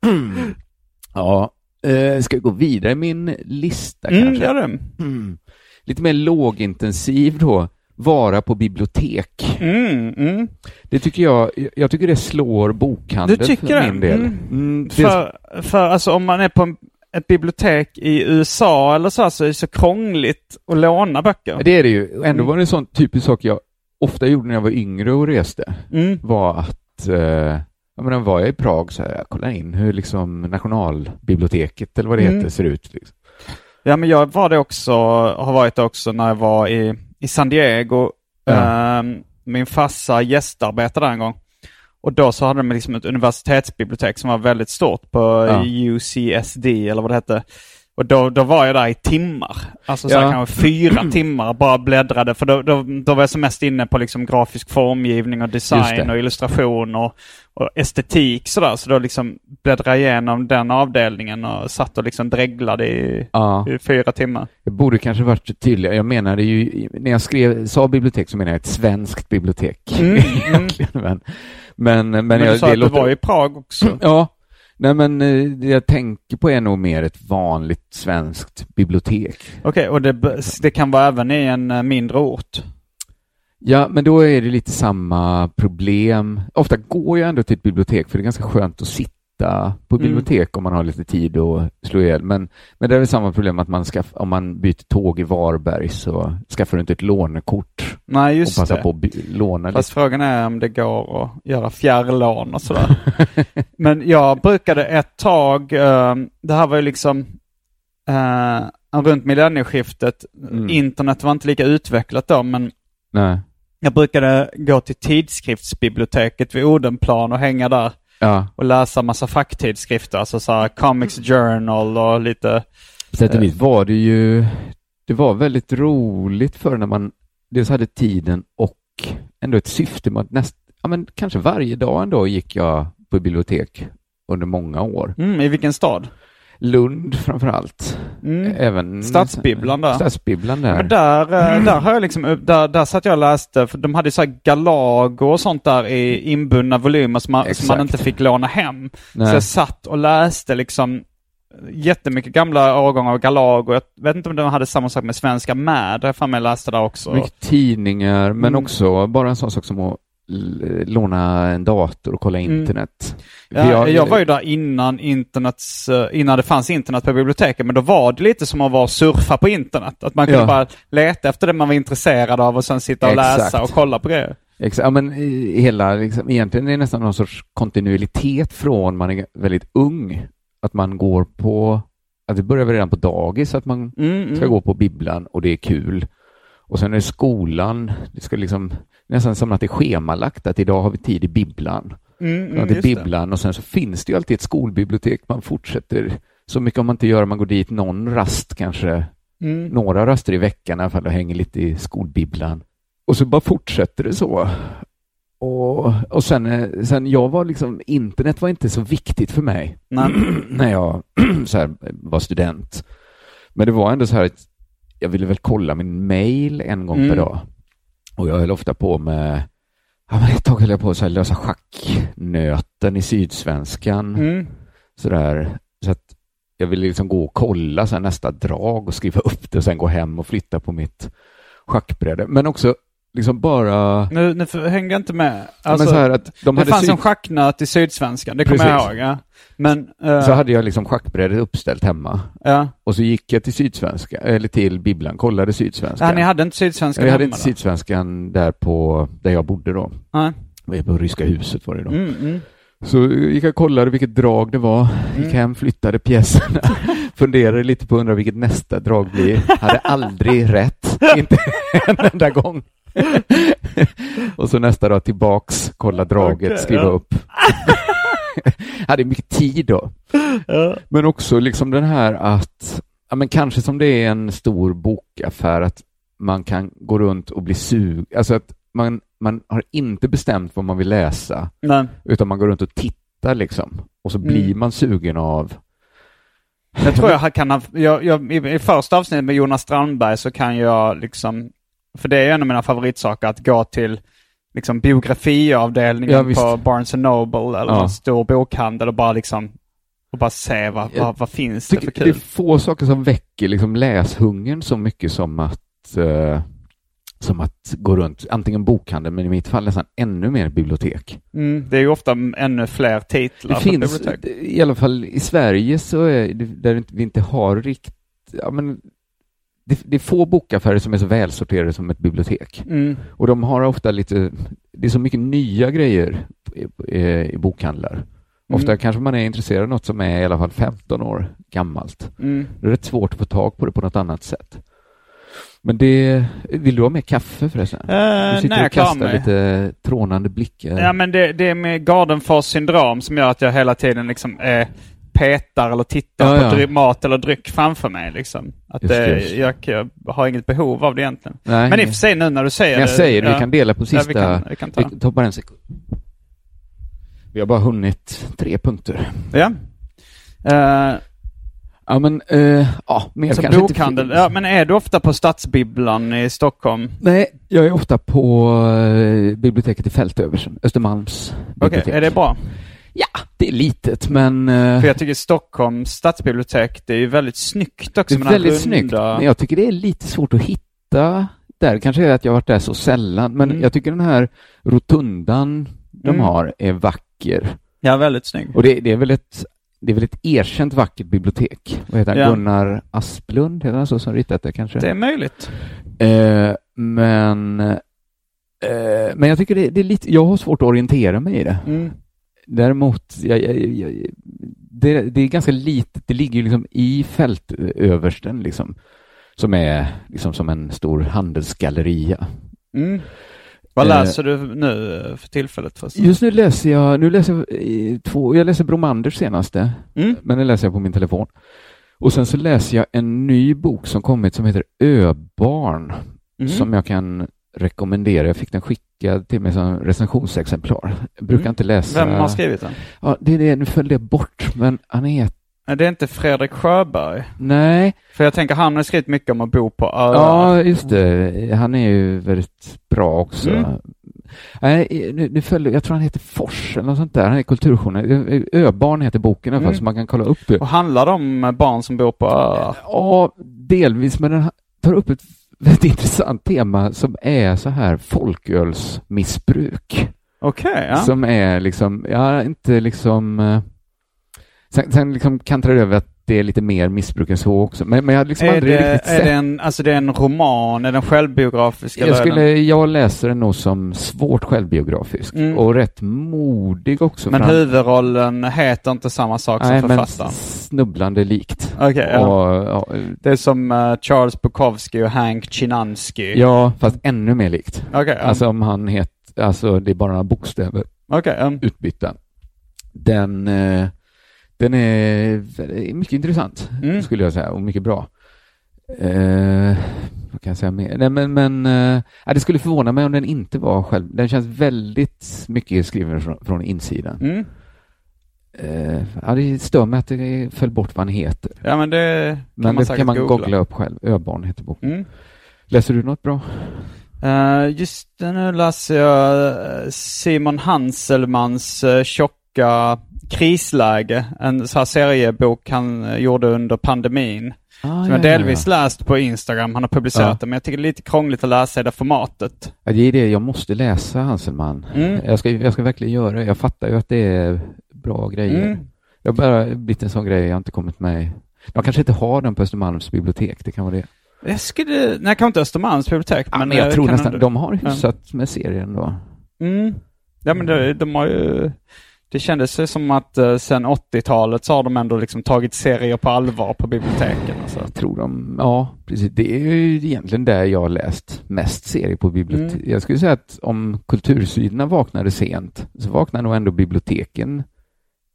ja, eh, ska jag gå vidare i min lista Mm, kanske? gör det. Mm. Lite mer lågintensiv då. Vara på bibliotek. Mm, mm. Det tycker jag, jag tycker det slår bokhandeln Du tycker för det? min del. Mm. Mm, För, för alltså om man är på en, ett bibliotek i USA eller så, så är det så krångligt att låna böcker. Det är det ju. Ändå var det en sån typisk sak jag ofta gjorde när jag var yngre och reste. Mm. Var att, eh, jag menar, var jag i Prag så här, jag kollade in hur liksom nationalbiblioteket eller vad det Mm. heter ser ut. Liksom. Ja, men jag var det också, har varit det också när jag var i, i San Diego. Ja. Ehm, min farsa gästarbetade där en gång. Och då så hade de liksom ett universitetsbibliotek som var väldigt stort på Ja. UCSD eller vad det hette. Och då, då var jag där i timmar. Alltså så Ja. kanske fyra timmar bara bläddrade. För då, då, då var jag som mest inne på liksom grafisk formgivning och design det. och illustration och, och estetik sådär. Så då liksom bläddrade jag igenom den avdelningen och satt och liksom dreglade i, Ja, i fyra timmar. jag borde kanske varit tydligare. Jag menade ju, när jag skrev, sa bibliotek så menade jag ett svenskt bibliotek. Mm, Egentligen, men, men, men, Men, jag, du sa att du var i Prag också. Ja, nej men eh, det jag tänker på är nog mer ett vanligt svenskt bibliotek. Okej, och det, det kan vara även i en eh, mindre ort? Ja, men då är det lite samma problem. Ofta går jag ändå till ett bibliotek för det är ganska skönt att sitta på Mm. bibliotek om man har lite tid att slå ihjäl. Men, men det är väl samma problem att man ska, om man byter tåg i Varberg så skaffar du inte ett lånekort Nej, och just passar det. på att låna Fast lite. frågan är om det går att göra fjärrlån och sådär. Men jag brukade ett tag, eh, det här var ju liksom eh, runt millennieskiftet. Mm. Internet var inte lika utvecklat då, men Nej. jag brukade gå till tidskriftsbiblioteket vid Odenplan och hänga där Ja, och läsa massa facktidskrifter, alltså så här Comics Journal och lite på sätt och vis var det ju, det var väldigt roligt för när man dels hade tiden och ändå ett syfte med att näst, ja men kanske varje dag ändå gick jag på bibliotek under många år. Mm, I vilken stad? Lund framför allt. Mm. Även Stadsbibblan där. Stadsbibblan där. Men där, eh, där har jag liksom, där, där satt jag och läste, för de hade så här Galago och sånt där i inbundna volymer som man, som man inte fick låna hem. Nej. Så jag satt och läste liksom jättemycket gamla årgångar av Galago. Jag vet inte om de hade samma sak med Svenska med. Det har jag för mig läste där också. Mycket tidningar, men Mm. också bara en sån sak som att låna en dator och kolla Mm. internet. Ja, För jag, var ju där innan internets, eh, innan det fanns internet på biblioteket, men då var det lite som att vara surfa på internet. Att man kunde Ja. bara leta efter det man var intresserad av och sen sitta och Exakt. läsa och kolla på grejer. Exakt, ja, men i- hela, liksom, egentligen är det nästan någon sorts kontinuitet från man är väldigt ung. Att man går på, att det börjar redan på dagis, att man Mm, mm. ska gå på bibblan och det är kul. Och sen är det skolan, det ska liksom nästan som att det är schemalagt att idag har vi tid i bibblan. Mm, mm, det. bibblan och sen så finns det ju alltid ett skolbibliotek man fortsätter så mycket om man inte gör, man går dit någon rast kanske, Mm. några raster i veckan i alla fall och hänger lite i skolbibblan. Och så bara fortsätter det så. Och, och sen, sen jag var liksom, internet var inte så viktigt för mig Nej. när jag så här, var student. Men det var ändå så här att jag ville väl kolla min mail en gång per Mm. dag. Och jag höll ofta på med, ja men ett tag höll jag på att lösa schacknöten i Sydsvenskan. Mm. Sådär. Så att jag ville liksom gå och kolla så nästa drag och skriva upp det och sen gå hem och flytta på mitt schackbräde. Men också liksom bara... Nu, nu hängde jag inte med. Ja, Alltså, här att de det fanns syd- en schacknöt i Sydsvenskan, det kommer jag ihåg. Ja. Men, eh, Så hade jag liksom schackbrädet uppställt hemma. ja. Och så gick jag till Sydsvenska, eller till bibblan, kollade Sydsvenskan. ja, ni hade inte Sydsvenskan vi hade inte då? Sydsvenskan där på, där jag bodde då. Nej. På Ryska huset var det då. Mm, mm. Så gick jag och kollade vilket drag det var, gick Mm. hem, flyttade pjäserna, funderade lite på undra vilket nästa drag blir. Hade aldrig rätt, inte en enda gång. och så nästa dag tillbaks, kolla draget, skriva ja. upp. hade mycket tid då. Men också liksom den här att, ja men kanske som det är en stor bokaffär, att man kan gå runt och bli sug, alltså att man, man har inte bestämt vad man vill läsa, Nej. utan man går runt och tittar liksom. Och så blir Mm. man sugen av... Jag tror jag kan ha, jag, jag, i, i första avsnittet med Jonas Strandberg så kan jag liksom, för det är en av mina favoritsaker att gå till liksom biografiavdelningen Ja, på Barnes Noble eller Ja. någon stor bokhandel och bara liksom, och bara se vad, Jag vad, vad finns det för det är kul. få saker som väcker liksom läshungern så mycket som att eh, som att gå runt, antingen bokhandel, men i mitt fall nästan ännu mer bibliotek. Mm, det är ju ofta ännu fler titlar Det finns, bibliotek. i alla fall i Sverige så är det, där vi inte har riktigt, ja men det, det är få bokaffärer som är så välsorterade som ett bibliotek. Mm, Och de har ofta lite, det är så mycket nya grejer i, i, bokhandlar. Ofta Mm. kanske man är intresserad av något som är i alla fall 15 år gammalt. mm. Det är rätt svårt att få tag på det på något annat sätt. Men det, vill du ha mer kaffe förresten? Eh, Du nej, sitter jag och kastar lite trånande blickar. Ja men det, det är med Gardenfors syndrom som gör att jag hela tiden liksom eh, petar eller tittar Ja, på ja. mat eller dryck framför mig. Liksom. Att Just det, det, just. Jag, jag har inget behov av det egentligen. Nej, Men i och för sig nu när du säger jag det. säger det, ja, vi kan dela på sista... vi kan, vi kan ta. vi, ta bara en sekund. Vi har bara hunnit tre punkter. Ja. Eh, Ja men, eh, ja, mer så kanske bokhandel. inte Ja, men är du ofta på Stadsbibblan i Stockholm? Nej, jag är ofta på eh, biblioteket i Fältöversen, Östermalms Okej, bibliotek. är det bra? Ja, det är litet men... eh, För jag tycker Stockholms stadsbibliotek, det är ju väldigt snyggt också. det är väldigt runda- snyggt. Men jag tycker det är lite svårt att hitta där. Kanske är det att jag har varit där så sällan, men Mm. jag tycker den här rotundan de Mm. har är vacker. Ja, väldigt snygg. Och det, det är väl ett det är väl ett erkänt vackert bibliotek. Vad heter han? Ja. Gunnar Asplund, heter han så som ritat det kanske? Det är möjligt. Eh, men eh, men jag tycker det, det är lite, jag har svårt att orientera mig i det. Mm. Däremot, jag, jag, jag, det, det är ganska litet, det ligger liksom i fältöversten liksom, som är liksom som en stor handelsgalleria. Mm. Vad Eh, läser du nu eh, för tillfället förresten? Just nu läser jag, nu läser jag två, jag läser Bromanders senaste, Mm. men den läser jag på min telefon. Och sen så läser jag en ny bok som kommit som heter Öbarn, Mhm. som jag kan rekommendera. Jag fick den skickad till mig som recensionsexemplar. Jag brukar Mm. inte läsa... Vem har skrivit den? Ja, det är det, nu föll det bort, men han är... Nej, Det är inte Fredrik Sjöberg. Nej, För jag tänker han har skrivit mycket om att bo på öar. ja just det. Han är ju väldigt bra också. Mm. Nej, nu, nu föll det, jag tror han heter Fors eller något sånt där. Han är kulturjournalist. Öbarn heter boken i alla fall, Mm. så man kan kolla upp det. Och handlar det om eh, barn som bor på öar? Ja, delvis, men den tar upp ett väldigt intressant tema som är så här folkölsmissbruk. Okej, ja. Som är liksom, ja, inte liksom... Sen, sen liksom kantrar det över att det är lite mer missbruk än så också. Men, men jag har liksom Är aldrig det, riktigt är sett. det en, alltså det är en roman? Är den självbiografisk? jag, skulle, jag läser den nog som svårt självbiografisk Mm. och rätt modig också. Men för han- huvudrollen heter inte samma sak Nej, som men författaren? snubblande likt. Ja. Och, ja, Det är som eh, Charles Bukowski och Hank Chinansky. ja, fast ännu mer likt. Okej, ja. Alltså om han heter, alltså det är bara några bokstäver Okej, ja. utbytta. Den, eh, den är mycket intressant, Mm. skulle jag säga, och mycket bra. Eh, vad kan jag säga mer? Nej, men, men eh, det skulle förvåna mig om den inte var själv. Den känns väldigt mycket skriven från, från insidan. Mm. Eh, ja, det stör mig att det föll bort vad han heter. Ja, men det kan Men man det kan man googla. googla upp själv. Öbarn heter boken. Mm. Läser du något bra? Eh, just nu läser jag eh, Simon Hanselmans uh, boka Krisläge, en så här seriebok han eh, gjorde under pandemin. Ah, Som ja, jag delvis ja. läst på Instagram, han har publicerat Ja. det, men jag tycker det är lite krångligt att läsa i det formatet. Ja, det är det, jag måste läsa Hanselman. Mm. Jag, ska, jag ska verkligen göra det. Jag fattar ju att det är bra grejer. Mm. Det har bara blivit en sån grej jag inte kommit med. De kanske inte har den på Östermalms bibliotek, det kan vara det. Jag skulle, nej kanske inte Östermalms bibliotek, Ja, men, men jag eh, tror nästan, ändå- de har hyfsat med serien då. Mm. Ja men det, de har ju, det kändes ju som att eh, sen 80-talet så har de ändå liksom tagit serier på allvar på biblioteken och så. Jag tror de, ja precis, det är ju egentligen där jag har läst mest serier på bibliotek. Mm. Jag skulle säga att om kultursidorna vaknade sent, så vaknade nog ändå biblioteken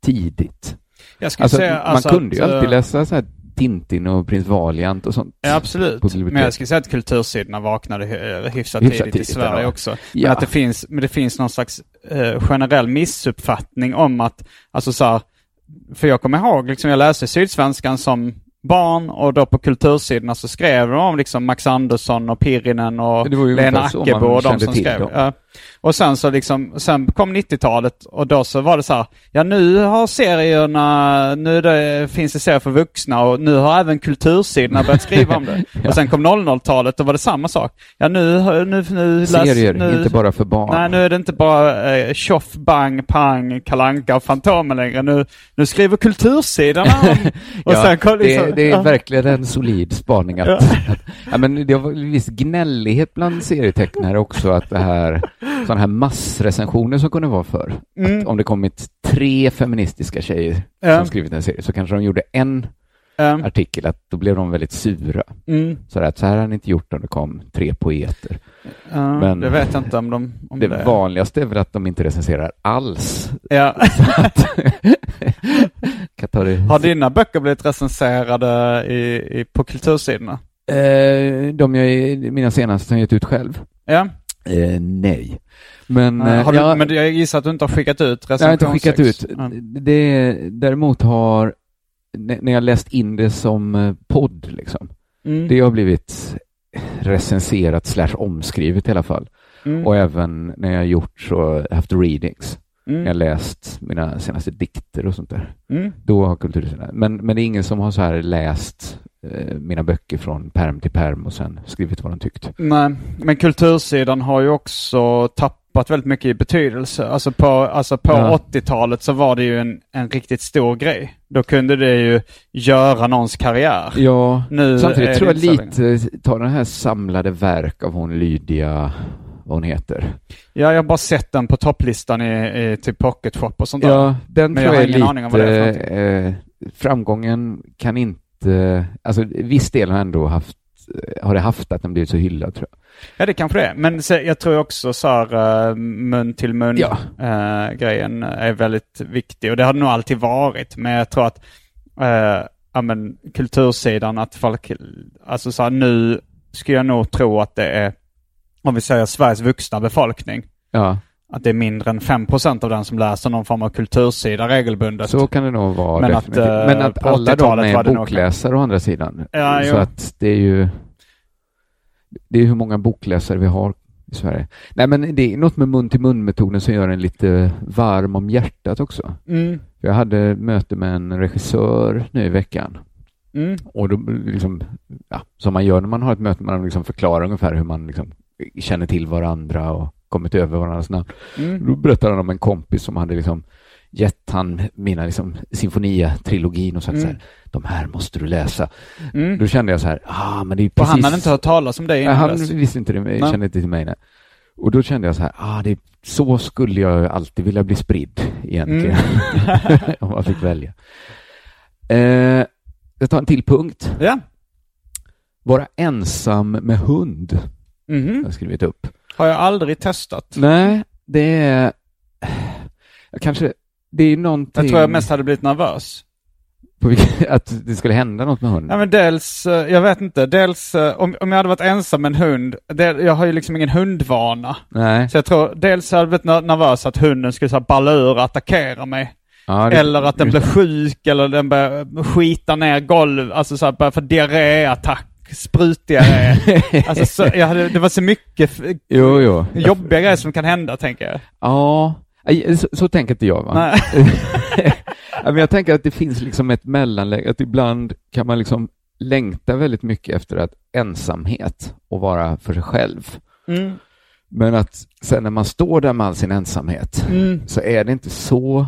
tidigt. Alltså, säga man alltså kunde ju att, alltid eh, läsa så här Tintin och Prins Valiant och sånt. Ja, absolut. Men jag skulle säga att kultursidorna vaknade hy- hyfsat, Hyfsat tidigt i tidigt, Sverige ja. också. Men Ja. att det finns, men det finns någon slags eh, generell missuppfattning om att, alltså så här, för jag kommer ihåg, liksom jag läste Sydsvenskan som barn och då på kultursidorna så skrev de om liksom Max Andersson och Pirinen och Lena Ackebo och de som skrev. Ja. Och sen så liksom, sen kom 90-talet och då så var det så här, ja nu har serierna, nu det, finns det serier för vuxna och nu har även kultursidorna börjat skriva om det. Och sen kom 00-talet och var det samma sak. Ja nu, nu, nu, nu läs- Serier, nu, inte bara för barn. Nej, nu är det inte bara eh, tjoff, bang, pang, kalanka och Fantomen längre. Nu, nu skriver kultursidorna om... Och ja, sen kom liksom, det, det är ja. verkligen en solid spaning. Att, Ja. att, ja, men det var viss gnällighet bland serietecknare också, att det här, sådana här massrecensioner som kunde vara för. Mm. Att om det kommit tre feministiska tjejer Ja. som skrivit en serie, så kanske de gjorde en Ja. artikel, att då blev de väldigt sura. Mm. Så att så här hade ni inte gjort om det kom tre poeter. Ja, Men- det vet jag inte om de... Om Det det vanligaste är väl att de inte recenserar alls. Ja. Det. Har dina böcker blivit recenserade i, i, på kultursidorna? Eh, de jag, mina senaste som jag gett ut själv? Ja. Eh, nej. Men, eh, har du, jag, men jag gissar att du inte har skickat ut jag har inte skickat ut. recensionsex? Ja. Det, däremot har, när jag läst in det som eh, podd, liksom, Mm. det har blivit recenserat slash omskrivet i alla fall. Mm. Och även när jag har gjort så, haft readings. Jag har Mm. läst mina senaste dikter och sånt där. Mm. Då har kultursidorna. Men, men det är ingen som har så här läst eh, mina böcker från perm till perm och sen skrivit vad de tyckt. Nej, men kultursidan har ju också tappat väldigt mycket i betydelse. Alltså på, alltså på Ja. 80-talet så var det ju en, en riktigt stor grej. Då kunde det ju göra någons karriär. Ja, Nu samtidigt tror jag lite, ta den här samlade verk av hon Lydia, vad hon heter. Ja, jag har bara sett den på topplistan i, i typ Pocket Shop och sånt där. Ja, den Men tror jag jag är ingen aning om vad det är lite, eh, framgången kan inte, alltså viss del har ändå haft, har det haft att den blivit så hyllad tror jag. Ja, det kanske det är. Men jag tror också så här uh, mun till mun Ja. eh, grejen är väldigt viktig. Och det har det nog alltid varit. Men jag tror att uh, ja, men, kultursidan, att folk, alltså så här, nu skulle jag nog tro att det är, om vi säger Sveriges vuxna befolkning, Ja, att det är mindre än 5% av den som läser någon form av kultursida regelbundet. så kan det nog vara Men att, definitivt. eh, Men att alla de 80-talet var är nog- bokläsare å andra sidan. Ja, så att det är ju, det är hur många bokläsare vi har i Sverige. Nej men det är något med mun till mun-metoden som gör en lite varm om hjärtat också. Mm, Jag hade möte med en regissör nu i veckan mm, och då liksom, ja, som man gör när man har ett möte, man liksom förklarar ungefär hur man liksom känner till varandra och kommit över varandras namn. mm, Då berättade han om en kompis som hade liksom gett han mina liksom Sinfonia-trilogin och sagt Mm. så här, de här måste du läsa. mm. Då kände jag så här, ah men det är Och precis... han hade inte hört talas om Nej, innan han dess. visste inte det, kände inte till mig. Nej. Och då kände jag så här, ah, det, så skulle jag alltid vilja bli spridd egentligen. Mm. Om man fick välja. Eh, jag tar en till punkt. Ja. Vara ensam med hund. Mhm. Jag har skrivit upp. Har jag aldrig testat. Nej, det är... Jag kanske... Det är någonting... Jag tror jag mest hade blivit nervös. Vilket, att det skulle hända något med hunden. Ja men dels, eh, jag vet inte, dels eh, om, om jag hade varit ensam med en hund, del, jag har ju liksom ingen hundvana. Nej. Så jag tror, dels hade jag blivit ner- nervös att hunden skulle så här balla ur och attackera mig. Ja, det- Eller att den blir sjuk eller den börjar skita ner golv, alltså så här börjar få diarréattack, sprutdiarré. alltså så, jag hade, det var så mycket Jo, jo. jobbiga grejer som kan hända tänker jag. Ja, Så, så tänker inte jag. Va? Men jag tänker att det finns liksom ett mellanläge, att ibland kan man liksom längta väldigt mycket efter att ensamhet och vara för sig själv. Mm. Men att sen när man står där med all sin ensamhet Mm. så är det inte så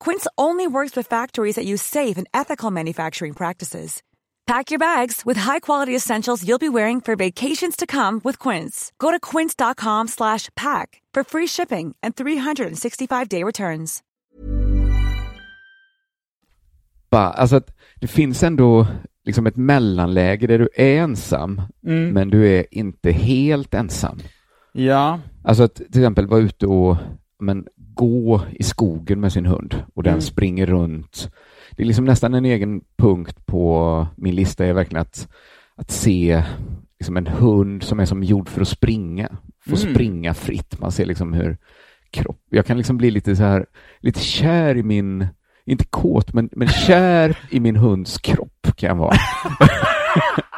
Quince only works with factories that use safe and ethical manufacturing practices. Pack your bags with high-quality essentials you'll be wearing for vacations to come with Quince. Go to quince.com slash pack for free shipping and 365-day returns. bara, alltså att det finns ändå liksom ett mellanläge där du är ensam, Mm. men du är inte helt ensam. Ja. Alltså att till exempel vara ute och men, gå i skogen med sin hund och den Mm. springer runt. Det är liksom nästan en egen punkt på min lista är verkligen att, att se liksom en hund som är som gjord för att springa. Få Mm. springa fritt. Man ser liksom hur kropp... Jag kan liksom bli lite så här, lite kär i min, inte kåt, men, men kär i min hunds kropp kan jag vara.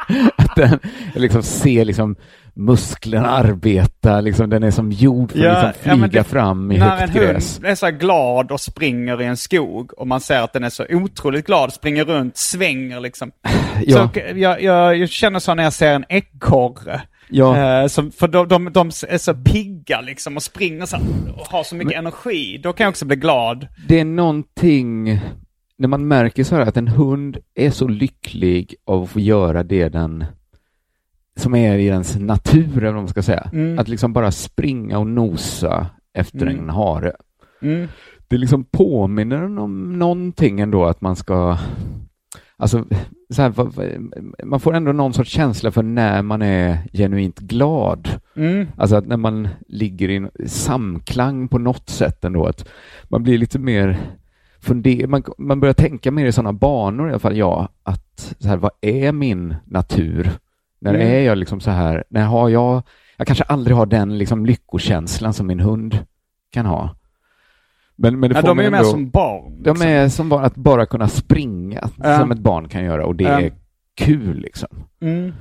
att den, jag liksom ser liksom musklerna arbeta, liksom, den är som gjord för Ja, att liksom ja, men flyga det- fram i När högt en hund gräs. är så här glad och springer i en skog och man ser att den är så otroligt glad, springer runt, svänger liksom. Ja, Så jag, jag, jag känner så när jag ser en ekorre. ja. Eh, som, för de, de, de är så pigga liksom och springer så och har så mycket energi. Då kan jag också bli glad. det är någonting när man märker så här att en hund är så lycklig av att få göra det den som är i dens natur, eller vad man ska säga. Mm. Att liksom bara springa och nosa efter Mm. en hare. Mm. Det liksom påminner om någonting ändå att man ska Alltså, så här, man får ändå någon sorts känsla för när man är genuint glad. Mm. Alltså att när man ligger i samklang på något sätt ändå, att man blir lite mer funder man, man börjar tänka mer i sådana banor i alla fall, ja, att så här, vad är min natur? När Mm. är jag liksom så här, när har jag, jag kanske aldrig har den liksom lyckokänslan som min hund kan ha. Men, men Ja, de är ju mer som barn. de liksom. är som bara att bara kunna springa Ja. som ett barn kan göra och det Ja. är kul liksom. Mm.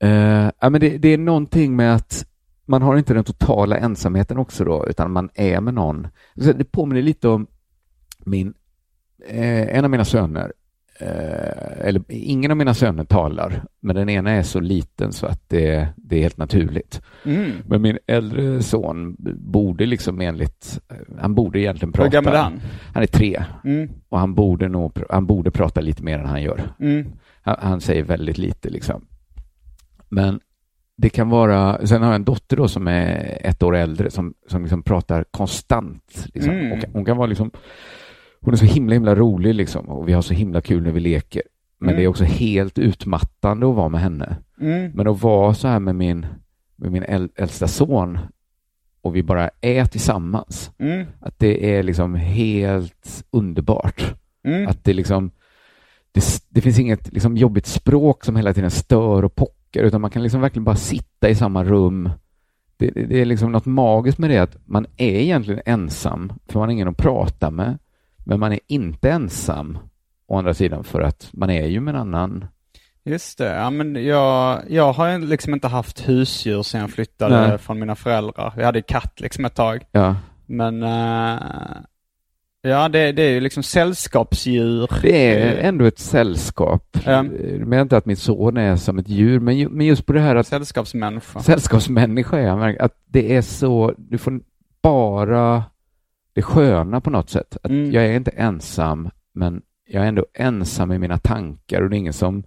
Eh, ja, men det, det är någonting med att man har inte den totala ensamheten också då, utan man är med någon. Så Det påminner lite om min, eh, en av mina söner, eller ingen av mina söner talar, men den ena är så liten så att det, det är helt naturligt. Mm. Men min äldre son borde liksom enligt, han borde egentligen Hur prata. gammal är han? Han är tre Mm. och han borde nog, han borde prata lite mer än han gör. Mm. Han, han säger väldigt lite liksom. Men det kan vara, sen har jag en dotter då som är ett år äldre som, som liksom pratar konstant. Liksom. Mm. Hon kan vara liksom, hon är så himla himla rolig liksom och vi har så himla kul när vi leker. Men Mm. det är också helt utmattande att vara med henne. Mm. Men att vara så här med min, med min äl, äldsta son och vi bara är tillsammans. Mm. Att det är liksom helt underbart. Mm. Att det liksom det, det finns inget liksom jobbigt språk som hela tiden stör och pockar utan man kan liksom verkligen bara sitta i samma rum. Det, det är liksom något magiskt med det att man är egentligen ensam för man har ingen att prata med. Men man är inte ensam, å andra sidan, för att man är ju med en annan. Just det, ja men jag, jag har liksom inte haft husdjur sedan jag flyttade Nej. från mina föräldrar. Vi hade katt liksom ett tag. Ja, Men eh, ja, det, det är ju liksom sällskapsdjur. det är ändå ett sällskap. Ja. Jag menar inte att min son är som ett djur, men, ju, men just på det här att Sällskapsmänniska. sällskapsmänniska är, märker att det är så, du får bara det sköna på något sätt. Att Mm. Jag är inte ensam, men jag är ändå ensam i mina tankar och det är ingen som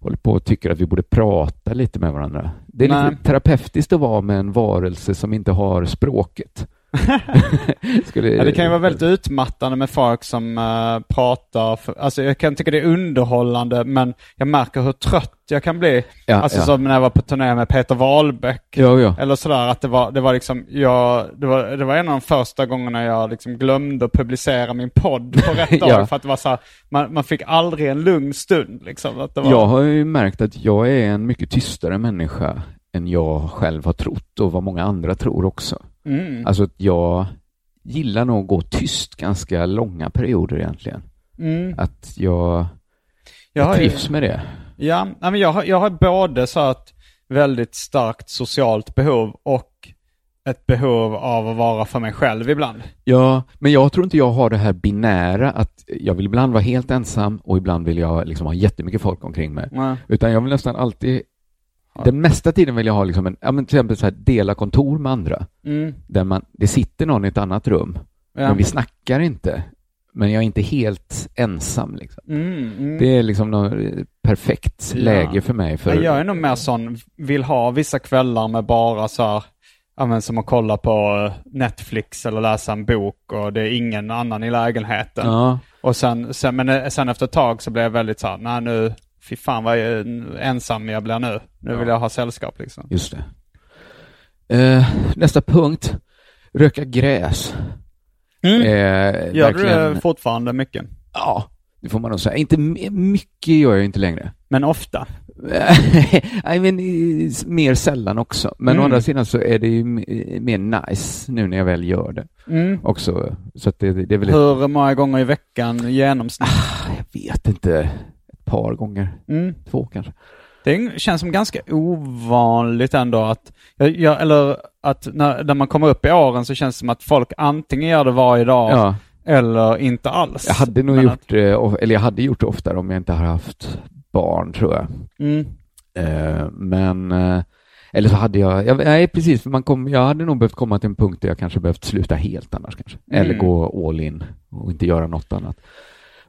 håller på och tycker att vi borde prata lite med varandra. Det är Nej. lite terapeutiskt att vara med en varelse som inte har språket. Skulle, Ja, det kan ju vara väldigt utmattande med folk som eh, pratar. För, alltså jag kan tycka det är underhållande men jag märker hur trött jag kan bli. Ja, alltså ja. som när jag var på turné med Peter Wahlbeck. Ja, ja. Eller sådär att det var, det var liksom, jag, det var, det var en av de första gångerna jag liksom glömde att publicera min podd på rätt dag. Ja. För att det var så man, man fick aldrig en lugn stund liksom. Att det var, Jag har ju märkt att jag är en mycket tystare människa än jag själv har trott och vad många andra tror också. mm, Alltså att jag gillar nog att gå tyst ganska långa perioder egentligen. mm. Att jag, Jag jag ju- trivs med det. Ja, men jag har, jag har både så att väldigt starkt socialt behov och ett behov av att vara för mig själv ibland. Ja, men jag tror inte jag har det här binära att jag vill ibland vara helt ensam och ibland vill jag liksom ha jättemycket folk omkring mig. Nej. Utan jag vill nästan alltid, den mesta tiden vill jag ha liksom en, ja men till exempel så här, dela kontor med andra. Mm. Där man, det sitter någon i ett annat rum, Ja. men vi snackar inte. Men jag är inte helt ensam liksom. Mm, mm. Det är liksom något eh, perfekt läge för mig. För, Ja, Jag är nog mer sån, vill ha vissa kvällar med bara så här, ja, men som att kolla på eh, Netflix eller läsa en bok och det är ingen annan i lägenheten. Och sen, sen, men eh, sen efter ett tag så blev jag väldigt så här, nej nu, fy fan vad jag, ensam jag blir nu. Nu vill jag ha sällskap liksom. just det. Eh, nästa punkt, röka gräs. Mm. Eh, Gör du verkligen- det fortfarande mycket? Ja, det får man nog säga. Inte mycket gör jag inte längre. Men ofta? Nej, men eh, mer sällan också. Men Mm. å andra sidan så är det ju m- mer nice nu när jag väl gör det Mm. också. Så det, det är väl Hur många gånger i veckan i genomsnitt? jag vet inte, ett par gånger, Mm. två kanske. Det känns som ganska ovanligt ändå att, jag, eller att när, när man kommer upp i åren så känns det som att folk antingen gör det varje dag Ja, eller inte alls. jag hade nog Men gjort att- det, of- eller jag hade gjort det oftare om jag inte hade haft barn tror jag. Mm. Eh, men, eh, eller så hade jag, jag nej precis, för man kom, jag hade nog behövt komma till en punkt där jag kanske behövt sluta helt annars kanske. Eller Mm. gå all in och inte göra något annat.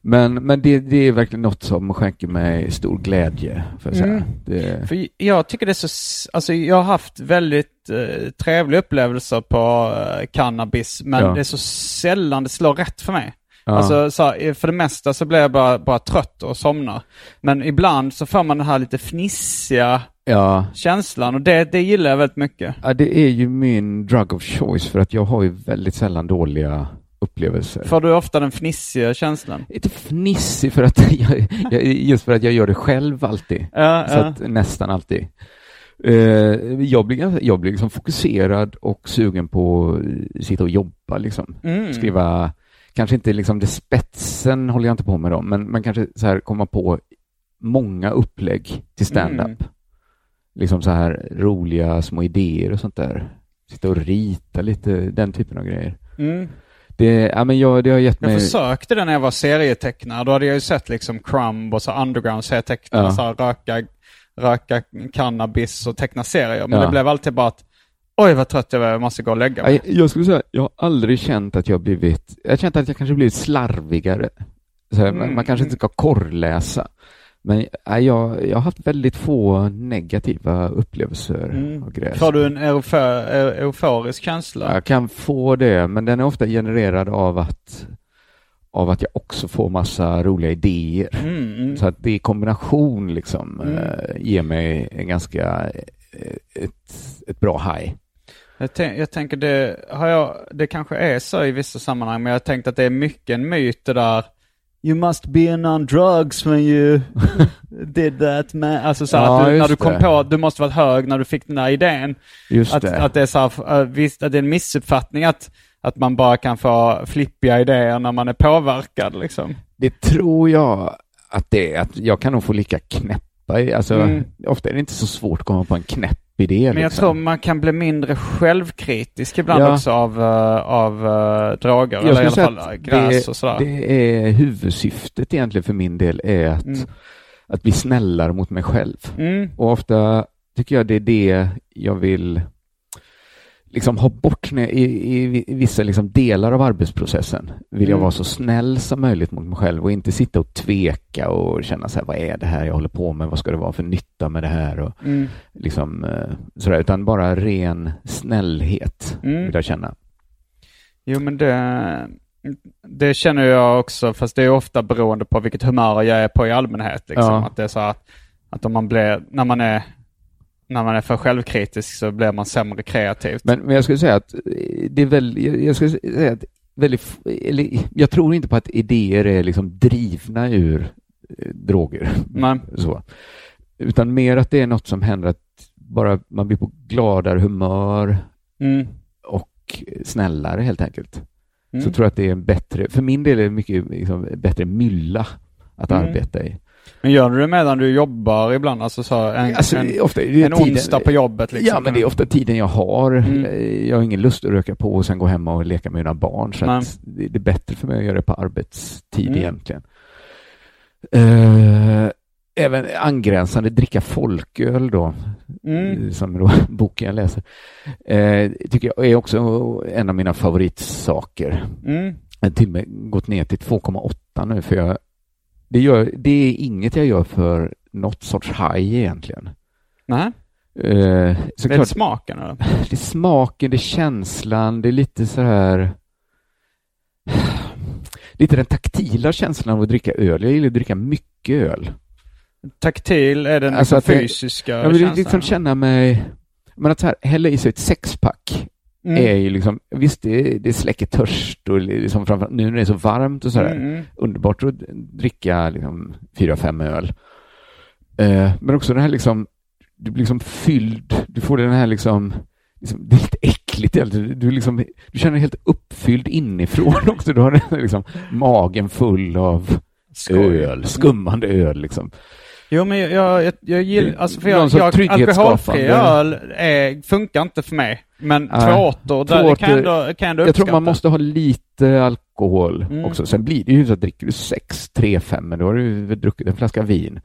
Men, men det, det är verkligen något som skänker mig stor glädje, jag säga. Mm. Det, För jag tycker det är så, alltså jag har haft väldigt eh, trevliga upplevelser på eh, cannabis, men Ja. det är så sällan det slår rätt för mig. ja. Alltså så för det mesta så blir jag bara, bara trött och somnar. Men ibland så får man den här lite fnissiga ja. känslan och det, det gillar jag väldigt mycket. ja, det är ju min drug of choice för att jag har ju väldigt sällan dåliga upplevelser. Får du ofta den fnissiga känslan? Lite fnissig för att jag, jag, just för att jag gör det själv alltid. Ja, Så ja. att, nästan alltid. Eh, jag blir, jag blir liksom fokuserad och sugen på att sitta och jobba liksom. Mm. Skriva, kanske inte liksom det spetsen håller jag inte på med dem, men, men kanske så här komma på många upplägg till stand-up. Mm. Liksom så här roliga små idéer och sånt där. Sitta och rita lite, den typen av grejer. Mm. Det, ja, men jag, det har gett Jag mig... försökte det när jag var serietecknare. Då hade jag ju sett liksom Crumb och så Underground serietecknare, Ja. så här, röka, röka cannabis och teckna serier. Men Ja. det blev alltid bara att oj vad trött jag var, jag måste gå och lägga mig. Jag, jag skulle säga, jag har aldrig känt att jag blivit, jag har känt att jag kanske blivit slarvigare. Så här, man, Mm. man kanske inte ska korrläsa. Men nej, jag, jag har haft väldigt få negativa upplevelser Mm. av gräs. Får du en eufo- eu- euforisk känsla? Jag kan få det, men den är ofta genererad av att, av att jag också får massa roliga idéer. Mm, mm. Så att det i kombination liksom Mm. eh, ger mig en ganska, eh, ett, ett bra high. Jag, tän- jag tänker det, har jag, det kanske är så i vissa sammanhang, men jag har tänkt att det är mycket en myt det där You must be on drugs when you did that man. Alltså så Ja, att du, när du kom det. på att du måste varit hög när du fick den där idén. Just Att, det. att det är så här, äh, visst, att det är en missuppfattning att, att man bara kan få flippiga idéer när man är påverkad liksom. Det tror jag att det är. Att jag kan nog få lika knäppa alltså Mm. ofta är det inte så svårt att komma på en knäpp idé. Men jag liksom. tror man kan bli mindre självkritisk ibland Ja. också av, eh, av eh, droger. Jag eller i alla fall gräs det, och sådär. Det är huvudsyftet egentligen för min del är att, Mm. att bli snällare mot mig själv. Mm. Och ofta tycker jag det är det jag vill liksom ha bort när, i, i, i vissa liksom delar av arbetsprocessen. Vill jag Mm. vara så snäll som möjligt mot mig själv och inte sitta och tveka och känna så här, vad är det här jag håller på med? Vad ska det vara för nytta med det här? Och Mm. liksom, eh, sådär, utan bara ren snällhet Mm. vill jag känna. Jo men det, det känner jag också, fast det är ofta beroende på vilket humör jag är på i allmänhet. Liksom. Ja. Att det är så att, att om man blir, när man är när man är för självkritisk så blir man sämre kreativt. Men, men jag skulle säga att eh, det är väl, jag skulle säga att väldigt, eller, jag tror inte på att idéer är liksom drivna ur eh, droger. Nej. Så. Utan mer att det är något som händer att bara man blir på gladare humör Mm. och snällare helt enkelt. Mm. Så tror jag att det är en bättre, för min del är det mycket liksom, bättre mylla att Mm. arbeta i. Men gör du det medan du jobbar ibland? Alltså så en, Alltså, en, ofta, en tiden- onsdag på jobbet liksom? Ja, men det är ofta tiden jag har. Mm. Eh, Jag har ingen lust att röka på och sen gå hem och leka med mina barn. Så det är bättre för mig att göra det på arbetstid Mm. egentligen. Eh, även angränsande dricka folköl då, Mm. eh, som då boken jag läser, eh, tycker jag är också en av mina favoritsaker. Mm. Jag har till och med gått ner till 2,8 nu för jag, det, gör, det är inget jag gör för något sorts high egentligen. Nej, Eh, det är såklart, smaken eller? det är smaken, det är känslan, det är lite så här lite den taktila känslan av att dricka öl. Jag gillar att dricka mycket öl. Taktil är den Alltså liksom att det- fysiska Jag vill känslan? liksom känna mig, men att så här, hälla i sig ett sexpack Mm. är ju liksom, visst det, det släcker törst och liksom framförallt nu när det är så varmt och sådär, Mm, mm. underbart att dricka liksom fyra, fem öl. Eh, men också den här liksom, du blir liksom fylld, du får den här liksom, liksom det är lite äckligt egentligen. Du, liksom, du känner dig helt uppfylld inifrån också. Du har den här liksom, magen full av Skoj. öl, skummande öl liksom. Jo men jag, jag, jag, gillar, alltså för jag, jag alkoholfri öl är, funkar inte för mig. Men två åttor, där kan ändå, kan ändå Jag tror man måste ha lite alkohol Mm. också. Sen blir det ju så att dricker du sex, tre, fem, men då har du druckit en flaska vin.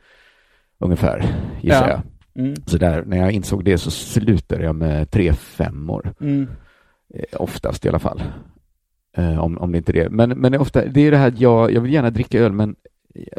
Ungefär, gissar Ja. jag. Mm. Så där, när jag insåg det så slutade jag med tre femmor. Mm. Eh, oftast i alla fall. Eh, om, om det inte är det. Men, men ofta, det är det här att jag, jag vill gärna dricka öl, men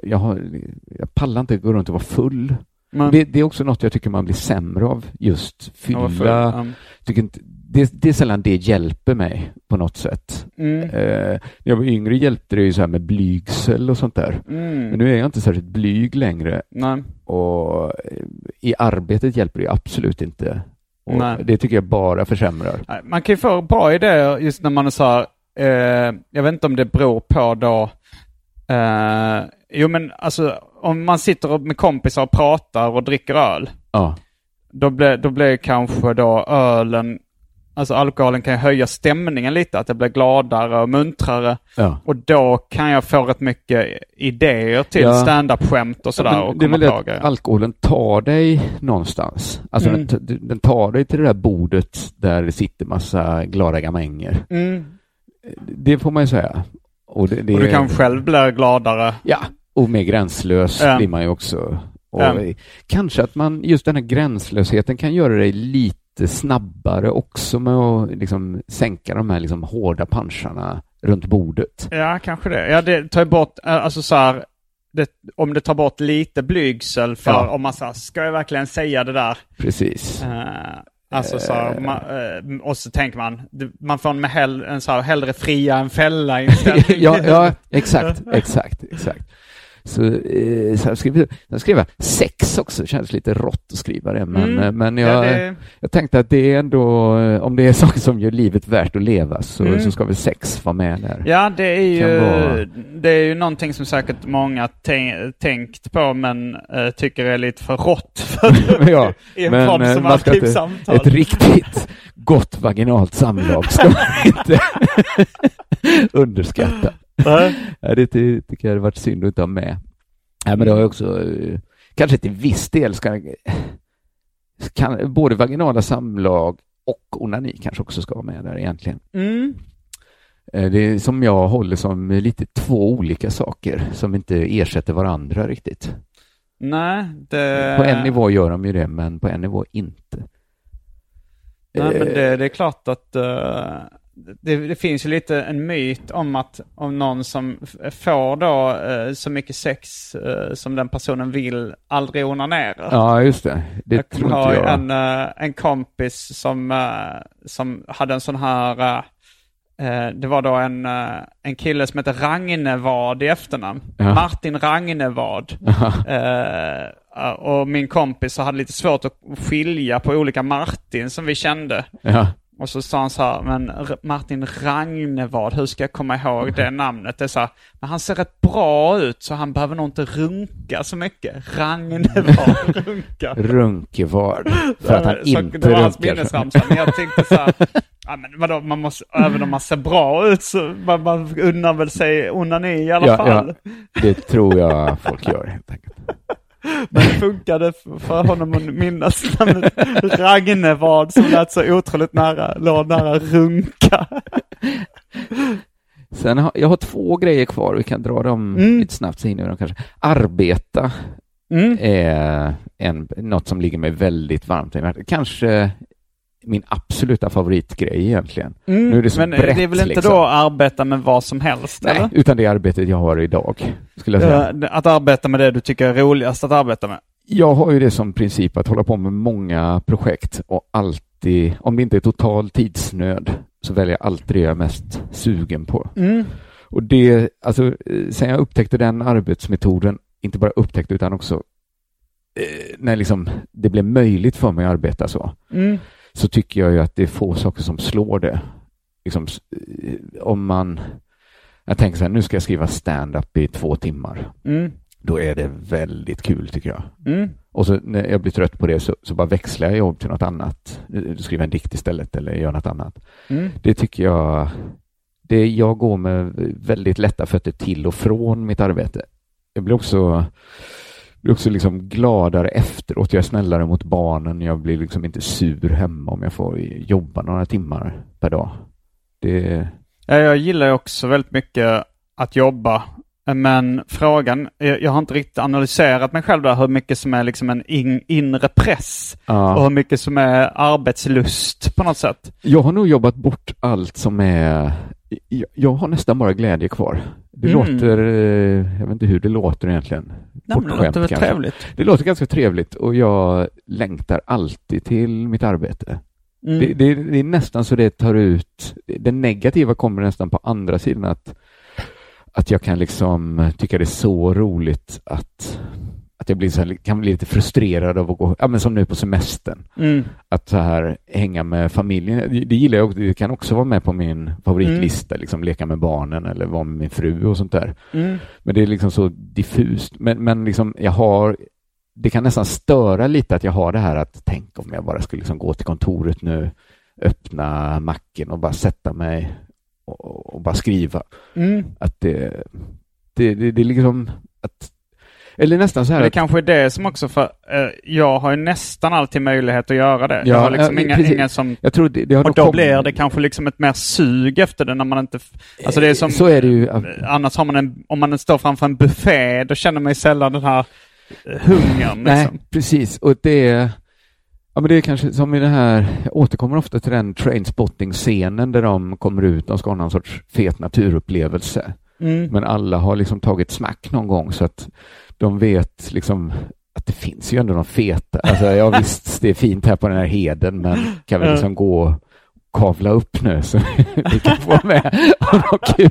jag, har, jag pallar inte gå runt och vara full. Men, Det, det är också något jag tycker man blir sämre av, just Ja, fylla. Tycker inte, det, det är sällan det hjälper mig på något sätt. Mm. Eh, när jag var yngre hjälpte det ju så här med blygsel och sånt där. Men Mm. nu är jag inte särskilt blyg längre Nej. och eh, i arbetet hjälper det absolut inte. Det tycker jag bara försämrar. Nej, Man kan ju få bra idéer just när man är så här, eh, jag vet inte om det beror på då, eh, jo men alltså om man sitter med kompisar och pratar och dricker öl, Ja, då blir, då blir kanske då ölen, alltså alkoholen kan ju höja stämningen lite, att det blir gladare och muntrare. ja. Och då kan jag få rätt mycket idéer till Ja. stand-up-skämt och sådär Men och det är väl på att alkoholen tar dig någonstans. Alltså Mm. den, den tar dig till det där bordet där det sitter massa glada gamänger. Mm. Det får man ju säga. Och, det, det Och du kan själv bli gladare. Ja, och mer gränslös blir man ju också. Och. Kanske att man, just den här gränslösheten kan göra dig lite snabbare också med att liksom sänka de här liksom hårda pancharna runt bordet. Ja, kanske det. Ja, det tar ju bort, eh, alltså så här, det, om det tar bort lite blygsel för Ja. om man säger, ska jag verkligen säga det där? Precis. Eh, alltså så här, man, eh, och så tänker man, man får en, med hell, en så här, hellre fria än fälla inställning. ja, ja, exakt, exakt, exakt. Så, eh, så skrev, jag skrev jag sex också, det känns lite rått att skriva det, men, Mm. eh, men Ja, jag, det, jag tänkte att det är ändå, eh, om det är saker som gör livet värt att leva så, Mm. så ska väl sex vara med där. ja, det är ju, vara- det är ju någonting som säkert många tän- tänkt på men eh, tycker är lite för rått för Ja, i en men, eh, som man ska inte- arkivsamtal. Ett riktigt gott vaginalt samlag ska man inte underskatta. Ja, det ty- tycker jag hade varit synd att inte ha med. Ja, men det har också, eh, kanske till viss del ska, kan, både vaginala samlag och onani kanske också ska vara med där egentligen. Mm. Eh, Det är som jag håller som lite två olika saker som inte ersätter varandra riktigt. Nej, det... På en nivå gör de ju det, men på en nivå inte. Nej, men Eh, det, det är klart att eh, det, det finns ju lite en myt om att om någon som får då eh, så mycket sex eh, som den personen vill aldrig onanerar. Ja, just det. Det jag tror inte jag. en, eh, en kompis som, eh, som hade en sån här, eh, eh, det var då en, en kille som heter Ragnevad i efternamn. Ja. Martin Ragnevad. Och min kompis hade lite svårt att skilja på olika Martin som vi kände. Ja. Och så sa han så här, men Martin Ragnevad, hur ska jag komma ihåg det namnet? Det är så här, men han ser rätt bra ut så han behöver nog inte runka så mycket. Ragnevad, runka. Runkevard. För att han Så inte Det var hans runkar. minnesramsa, men jag tänkte så här, ja men vadå, man måste, även om man ser bra ut så man, man unnar väl sig onani i alla Ja, fall. ja. Det tror jag folk gör helt enkelt. Men det funkade för honom att minnas namnet Ragnevad som lät så otroligt nära, låg nära runka. Sen har, jag har två grejer kvar, vi kan dra dem Mm. lite snabbt så hinner vi dem kanske. Arbeta Mm. är en, något som ligger mig väldigt varmt hjärtat. Kanske min absoluta favoritgrej egentligen. Mm. Nu är det så Men brett, det är väl inte liksom. då att arbeta med vad som helst? Nej, eller? utan det arbetet jag har idag, skulle jag säga. Att arbeta med det du tycker är roligast att arbeta med? Jag har ju det som princip att hålla på med många projekt och alltid, om det inte är total tidsnöd, så väljer jag alltid det jag är mest sugen på. Mm. Och det, alltså, eh, sen jag upptäckte den arbetsmetoden, inte bara upptäckte utan också eh, när liksom det blev möjligt för mig att arbeta så, Mm. Så tycker jag ju att det är få saker som slår det. Liksom, eh, om man, jag tänker så här, nu ska jag skriva stand-up i två timmar. Mm. Då är det väldigt kul tycker jag. Mm. Och så när jag blir trött på det så, så bara växlar jag jobb till något annat. Eh, Skriver en dikt istället eller gör något annat. Mm. Det tycker jag, det, jag går med väldigt lätta fötter till och från mitt arbete. Jag blir också, blir också liksom gladare efteråt. Jag är snällare mot barnen. Jag blir liksom inte sur hemma om jag får jobba några timmar per dag. Det, Ja, jag gillar också väldigt mycket att jobba. Men frågan, jag, har inte riktigt analyserat mig själv där, hur mycket som är liksom en in, inre press och ja. hur mycket som är arbetslust på något sätt. Jag har nog jobbat bort allt som är... Jag, har nästan bara glädje kvar. Det Mm. låter... eh, Jag vet inte hur det låter egentligen. Nej, men det Bortskämt låter väl kanske. trevligt. Det låter ganska trevligt och jag längtar alltid till mitt arbete. Mm. Det, det, det är nästan så det tar ut, det negativa kommer nästan på andra sidan att, att jag kan liksom tycka det är så roligt att, att jag blir så här, kan bli lite frustrerad av att gå, ja men som nu på semestern, Mm. att så här hänga med familjen, det, det gillar jag också, det kan också vara med på min favoritlista, liksom leka med barnen eller vara med min fru och sånt där. Mm. Men det är liksom så diffust. Men, men liksom jag har, det kan nästan störa lite att jag har det här att tänk om jag bara skulle liksom gå till kontoret nu, öppna macken och bara sätta mig och, och bara skriva. Mm. Att det, det, det, det är liksom att, eller nästan så här det att, kanske är det som också för, eh, jag har ju nästan alltid möjlighet att göra det. Ja, jag har liksom ja, inga, ingen som jag tror det, det har Och då kommit- blir det kanske liksom ett mer sug efter det när man inte... Alltså det är som... Så är det ju. Annars har man en... Om man står framför en buffé, då känner man ju sällan den här eh, hungern Nej, liksom. precis. Och det är, ja, men det är kanske som i det här, jag återkommer ofta till den trainspotting-scenen där de kommer ut, de ska ha någon sorts fet naturupplevelse. Mm. Men alla har liksom tagit smack någon gång så att de vet liksom att det finns ju ändå de feta. Alltså, ja visst, det är fint här på den här heden, men kan vi liksom gå och kavla upp nu så vi kan få med och kul.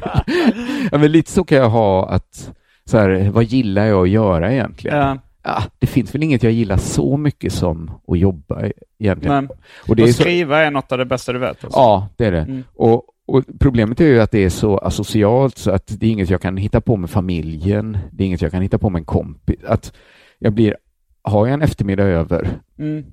Ja, men lite så kan jag ha att, så här, vad gillar jag att göra egentligen? Ja, Ja, det finns väl inget jag gillar så mycket som att jobba egentligen. men och är att så, skriva är något av det bästa du vet. Alltså. Ja, det är det. Mm. Och, och problemet är ju att det är så asocialt så att det är inget jag kan hitta på med familjen. Det är inget jag kan hitta på med en kompis. Att jag blir, har jag en eftermiddag över, Mm.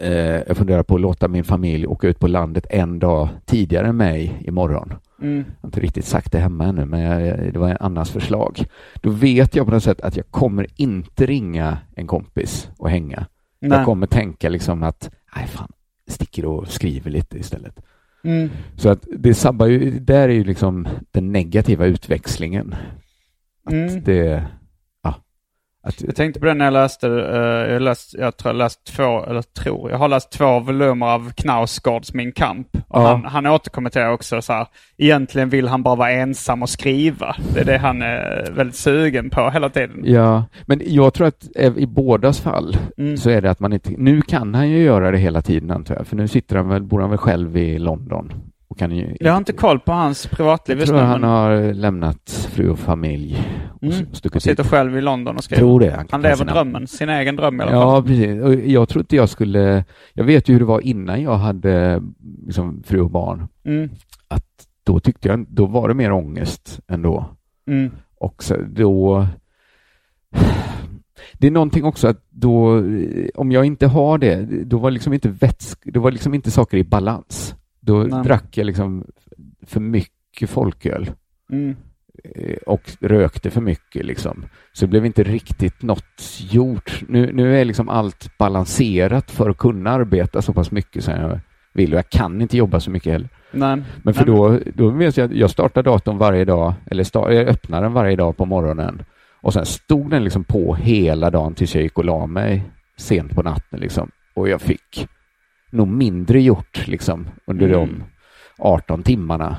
eh, jag funderar på att låta min familj åka ut på landet en dag tidigare än mig imorgon. Mm. Jag har inte riktigt sagt det hemma ännu, men jag, det var en annans förslag. Då vet jag på något sätt att jag kommer inte ringa en kompis och hänga. Nej. Jag kommer tänka liksom att, nej fan, sticker och skriver lite istället. Mm. Så att det sabbar ju, där är ju liksom den negativa utväxlingen. Att Mm. det. Att, Jag tänkte på det när jag läste, eh, jag, läst, jag tror jag läst två, eller tror, jag har läst två volymer av Knausgårds Min kamp. Och Ja. han, han återkommer till också så här, egentligen vill han bara vara ensam och skriva. Det är det han är väldigt sugen på hela tiden. ja, men jag tror att eh, i bådas fall Mm. så är det att man inte, nu kan han ju göra det hela tiden antar jag, för nu sitter han väl, bor han väl själv i London. Och kan ju, Jag har inte koll på hans privatliv jag just nu. han men har lämnat fru och familj och Mm. Han sitter dit. själv i London och skriver. Tror det. Han ta lever sina- drömmen, sin egen dröm i alla fall. Ja, precis. Och jag tror inte jag skulle... Jag vet ju hur det var innan jag hade liksom, fru och barn. Mm. Att då tyckte jag, då var det mer ångest ändå. Mm. Och så, då... Det är någonting också att då, om jag inte har det, då var liksom inte vätsk, då var liksom inte saker i balans. Då Nej. drack jag liksom för mycket folköl Mm. eh, och rökte för mycket liksom. Så det blev inte riktigt något gjort. Nu, nu är liksom allt balanserat för att kunna arbeta så pass mycket som jag vill och jag kan inte jobba så mycket heller. Nej. Men för Nej, då, då vet jag att jag startar datorn varje dag, eller sta, jag öppnar den varje dag på morgonen och sen stod den liksom på hela dagen tills jag gick och la mig sent på natten liksom. Och jag fick nog mindre gjort liksom under Mm. de 18 timmarna.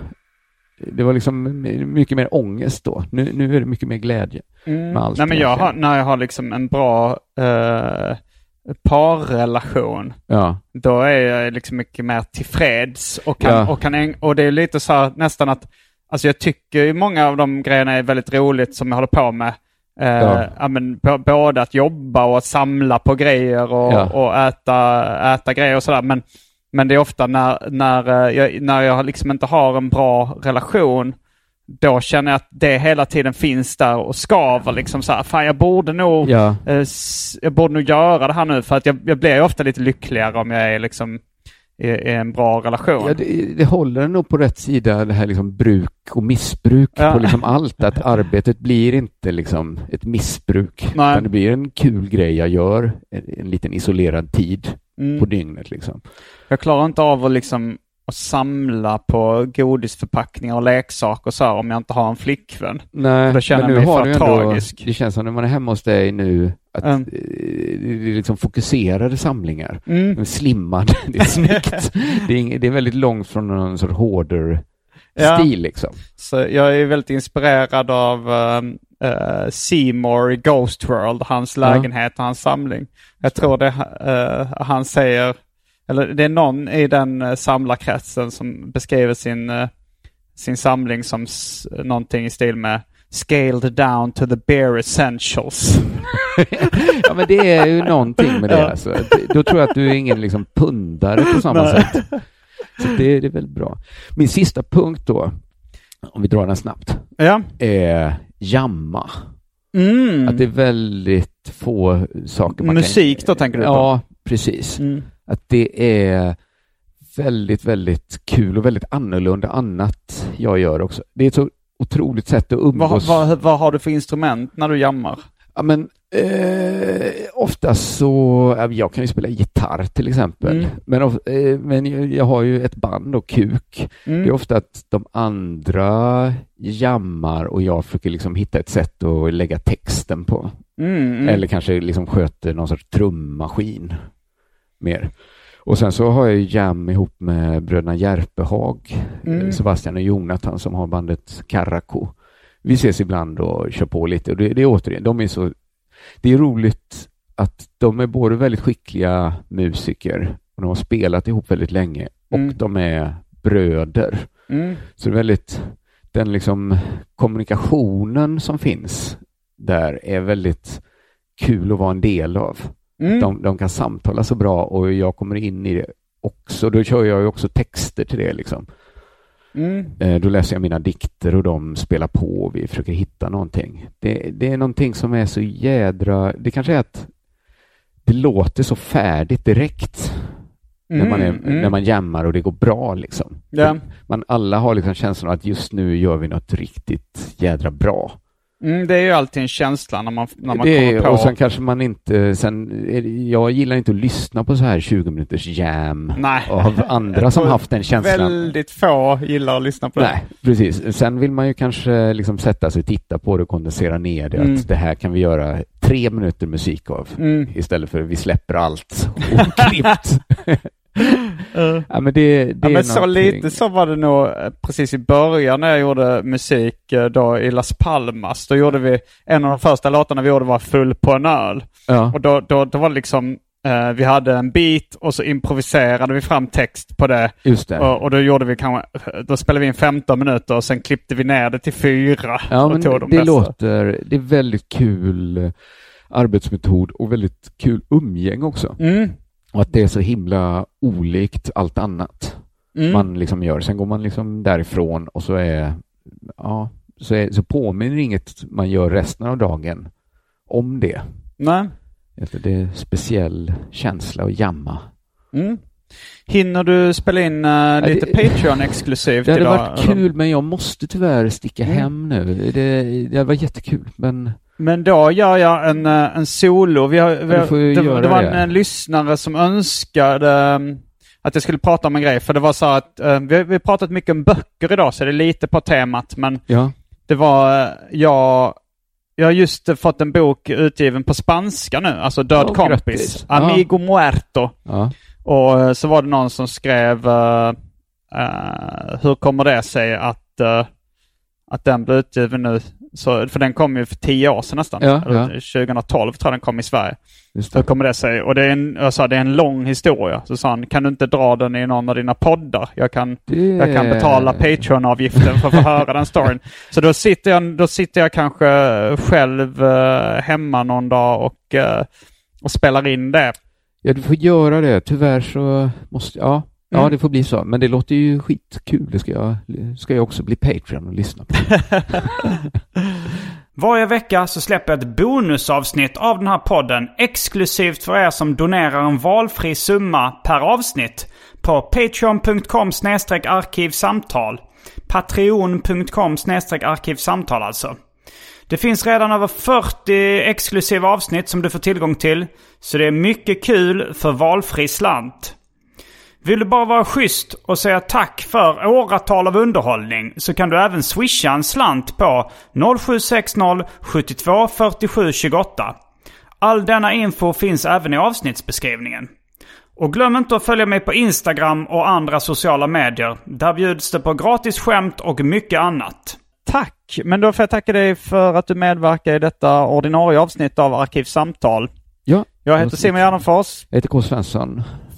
Det var liksom mycket mer ångest då. Nu, nu är det mycket mer glädje. Mm. med allt Nej men jag har, när jag har liksom en bra eh, parrelation, Ja, då är jag liksom mycket mer tillfreds. Och, kan, Ja. och, kan, och det är lite så här nästan att, alltså jag tycker ju många av de grejerna är väldigt roligt som jag håller på med. Eh, Ja. men, b- både att jobba och att samla på grejer och, Ja. och äta, äta grejer och sådär. Men, men det är ofta när, när, eh, jag, när jag liksom inte har en bra relation, då känner jag att det hela tiden finns där och skaver liksom så här, fan jag borde nog ja. Eh, jag borde nog göra det här nu för att jag, jag blir ofta lite lyckligare om jag är liksom i, i en bra relation. Ja, det, det håller nog på rätt sida, det här liksom bruk och missbruk Ja. på liksom allt. Att arbetet blir inte liksom ett missbruk, Nej. utan det blir en kul grej jag gör en, en liten isolerad tid Mm. på dygnet. Liksom. Jag klarar inte av att liksom att samla på godisförpackningar och leksaker och så här om jag inte har en flickvän. Nej, Då känner men nu jag mig har för du ändå, tragisk. Det känns som när man är hemma hos dig nu, att Mm. det är liksom fokuserade samlingar. Mm. Slimmade, det är snyggt. det, är ing, det är väldigt långt från någon sorts hoarder Ja. stil liksom. Så jag är väldigt inspirerad av um, uh, Seymour i Ghost World, hans lägenhet och hans samling. Jag tror det uh, han säger, eller det är någon i den samlarkretsen som beskriver sin, uh, sin samling som s- någonting i stil med Scaled down to the bare essentials. ja, men det är ju någonting med det. Ja. Alltså. Då tror jag att du är ingen liksom pundare på samma Nej. sätt. Så det, det är väldigt bra. Min sista punkt då, om vi drar den snabbt, Ja. är jamma. Mm. Att det är väldigt få saker man Musik kan... då tänker du på? Ja, precis. Mm. Att det är väldigt, väldigt kul och väldigt annorlunda annat jag gör också. Det är så otroligt sätt att Vad, umgås. vad, vad har du för instrument när du jammar? Ja, men eh, oftast så, ja, jag kan ju spela gitarr till exempel. Mm. Men, of, eh, men jag, jag har ju ett band och kuk. Mm. Det är ofta att de andra jammar och jag försöker liksom hitta ett sätt att lägga texten på. Mm, mm. Eller kanske liksom sköter någon sorts trummaskin mer. Och sen så har jag ju jam ihop med bröderna Järpehag, Mm. eh, Sebastian och Jonathan som har bandet Karakou. Vi ses ibland och kör på lite och det, det är återigen, de är så, det är roligt att de är både väldigt skickliga musiker och de har spelat ihop väldigt länge och Mm. de är bröder. Mm. Så det är väldigt, den liksom kommunikationen som finns där är väldigt kul att vara en del av. Mm. De, de kan samtala så bra och jag kommer in i det också. Då kör jag ju också texter till det liksom. Mm. Eh, Då läser jag mina dikter och de spelar på och vi försöker hitta någonting. Det, det är någonting som är så jädra... Det kanske är att det låter så färdigt direkt när, man är, mm. när man jammar och det går bra liksom. Ja. Man, alla har liksom känslan att just nu gör vi något riktigt jädra bra. Mm, det är ju alltid en känsla när man, när man det kommer är, på... och sen kanske man inte, sen, jag gillar inte att lyssna på så här 20 minuters jam Nej. av andra som haft den känslan. Väldigt få gillar att lyssna på det. Nej, precis. Sen vill man ju kanske liksom sätta sig och titta på det och kondensera ner det. Mm. Att det här kan vi göra tre minuter musik av Mm. istället för vi släpper allt oklippt. ja, men det, det Ja, men så lite så var det nog eh, precis i början när jag gjorde musik eh, då i Las Palmas. Då gjorde vi, en av de första låtarna vi gjorde var Full på en öl. Ja, Och då, då, då var det liksom, eh, vi hade en beat och så improviserade vi fram text på det. just det. Och, och då gjorde vi kanske, då spelade vi in 15 minuter och sen klippte vi ner det till fyra. Ja, och men tog de det låter, det är väldigt kul arbetsmetod och väldigt kul umgäng också. Mm. Och att det är så himla olikt allt annat Mm. man liksom gör. Sen går man liksom därifrån och så är, ja, så, är, så påminner inget man gör resten av dagen om det. Nej. Det är speciell känsla att jamma. Mm. Hinner du spela in eh, lite det- Patreon-exklusivt Det hade idag? varit kul, men jag måste tyvärr sticka Mm. hem nu. Det, det var jättekul, men Men då gör jag en, eh, en solo. Vi har, vi har, det, det var en, en lyssnare som önskade um, att jag skulle prata om en grej. För det var så att eh, vi, vi har pratat mycket om böcker idag så det är lite på temat. Men ja. det var, uh, jag, jag har just eh, fått en bok utgiven på spanska nu. Alltså Död Åh, kompis. grattis. Amigo muerto. ja. Och eh, så var det någon som skrev eh, eh, hur kommer det sig att, eh, att den blev utgiven nu? Så, för den kom ju för tio år sedan nästan. Ja, ja. 2012 tror jag den kom i Sverige. Just Så det. kommer det sig. Och det är en, jag sa, det är en lång historia. Så sa han, kan du inte dra den i någon av dina poddar? Jag kan, Det- jag kan betala Patreon-avgiften för att få höra den storyn. Så då sitter jag, då sitter jag kanske själv eh, hemma någon dag och, eh, och spelar in det. Ja, du får göra det. Tyvärr så måste ja. Ja, Mm. det får bli så. Men det låter ju skitkul. Det ska jag, ska jag också bli Patreon och lyssna på. Varje vecka så släpper jag ett bonusavsnitt av den här podden exklusivt för er som donerar en valfri summa per avsnitt på patreon.com arkivsamtal. Patreon.com arkivsamtal alltså. Det finns redan över 40 exklusiva avsnitt som du får tillgång till. Så det är mycket kul för valfri slant. Vill du bara vara schysst och säga tack för åratal av underhållning så kan du även swisha en slant på 0760 72 47 28. All denna info finns även i avsnittsbeskrivningen. Och glöm inte att följa mig på Instagram och andra sociala medier. Där bjuds det på gratis skämt och mycket annat. Tack! Men då får jag tacka dig för att du medverkar i detta ordinarie avsnitt av Arkivsamtal. Ja, Jag heter Simon Gärdenfors. jag heter K. Svensson.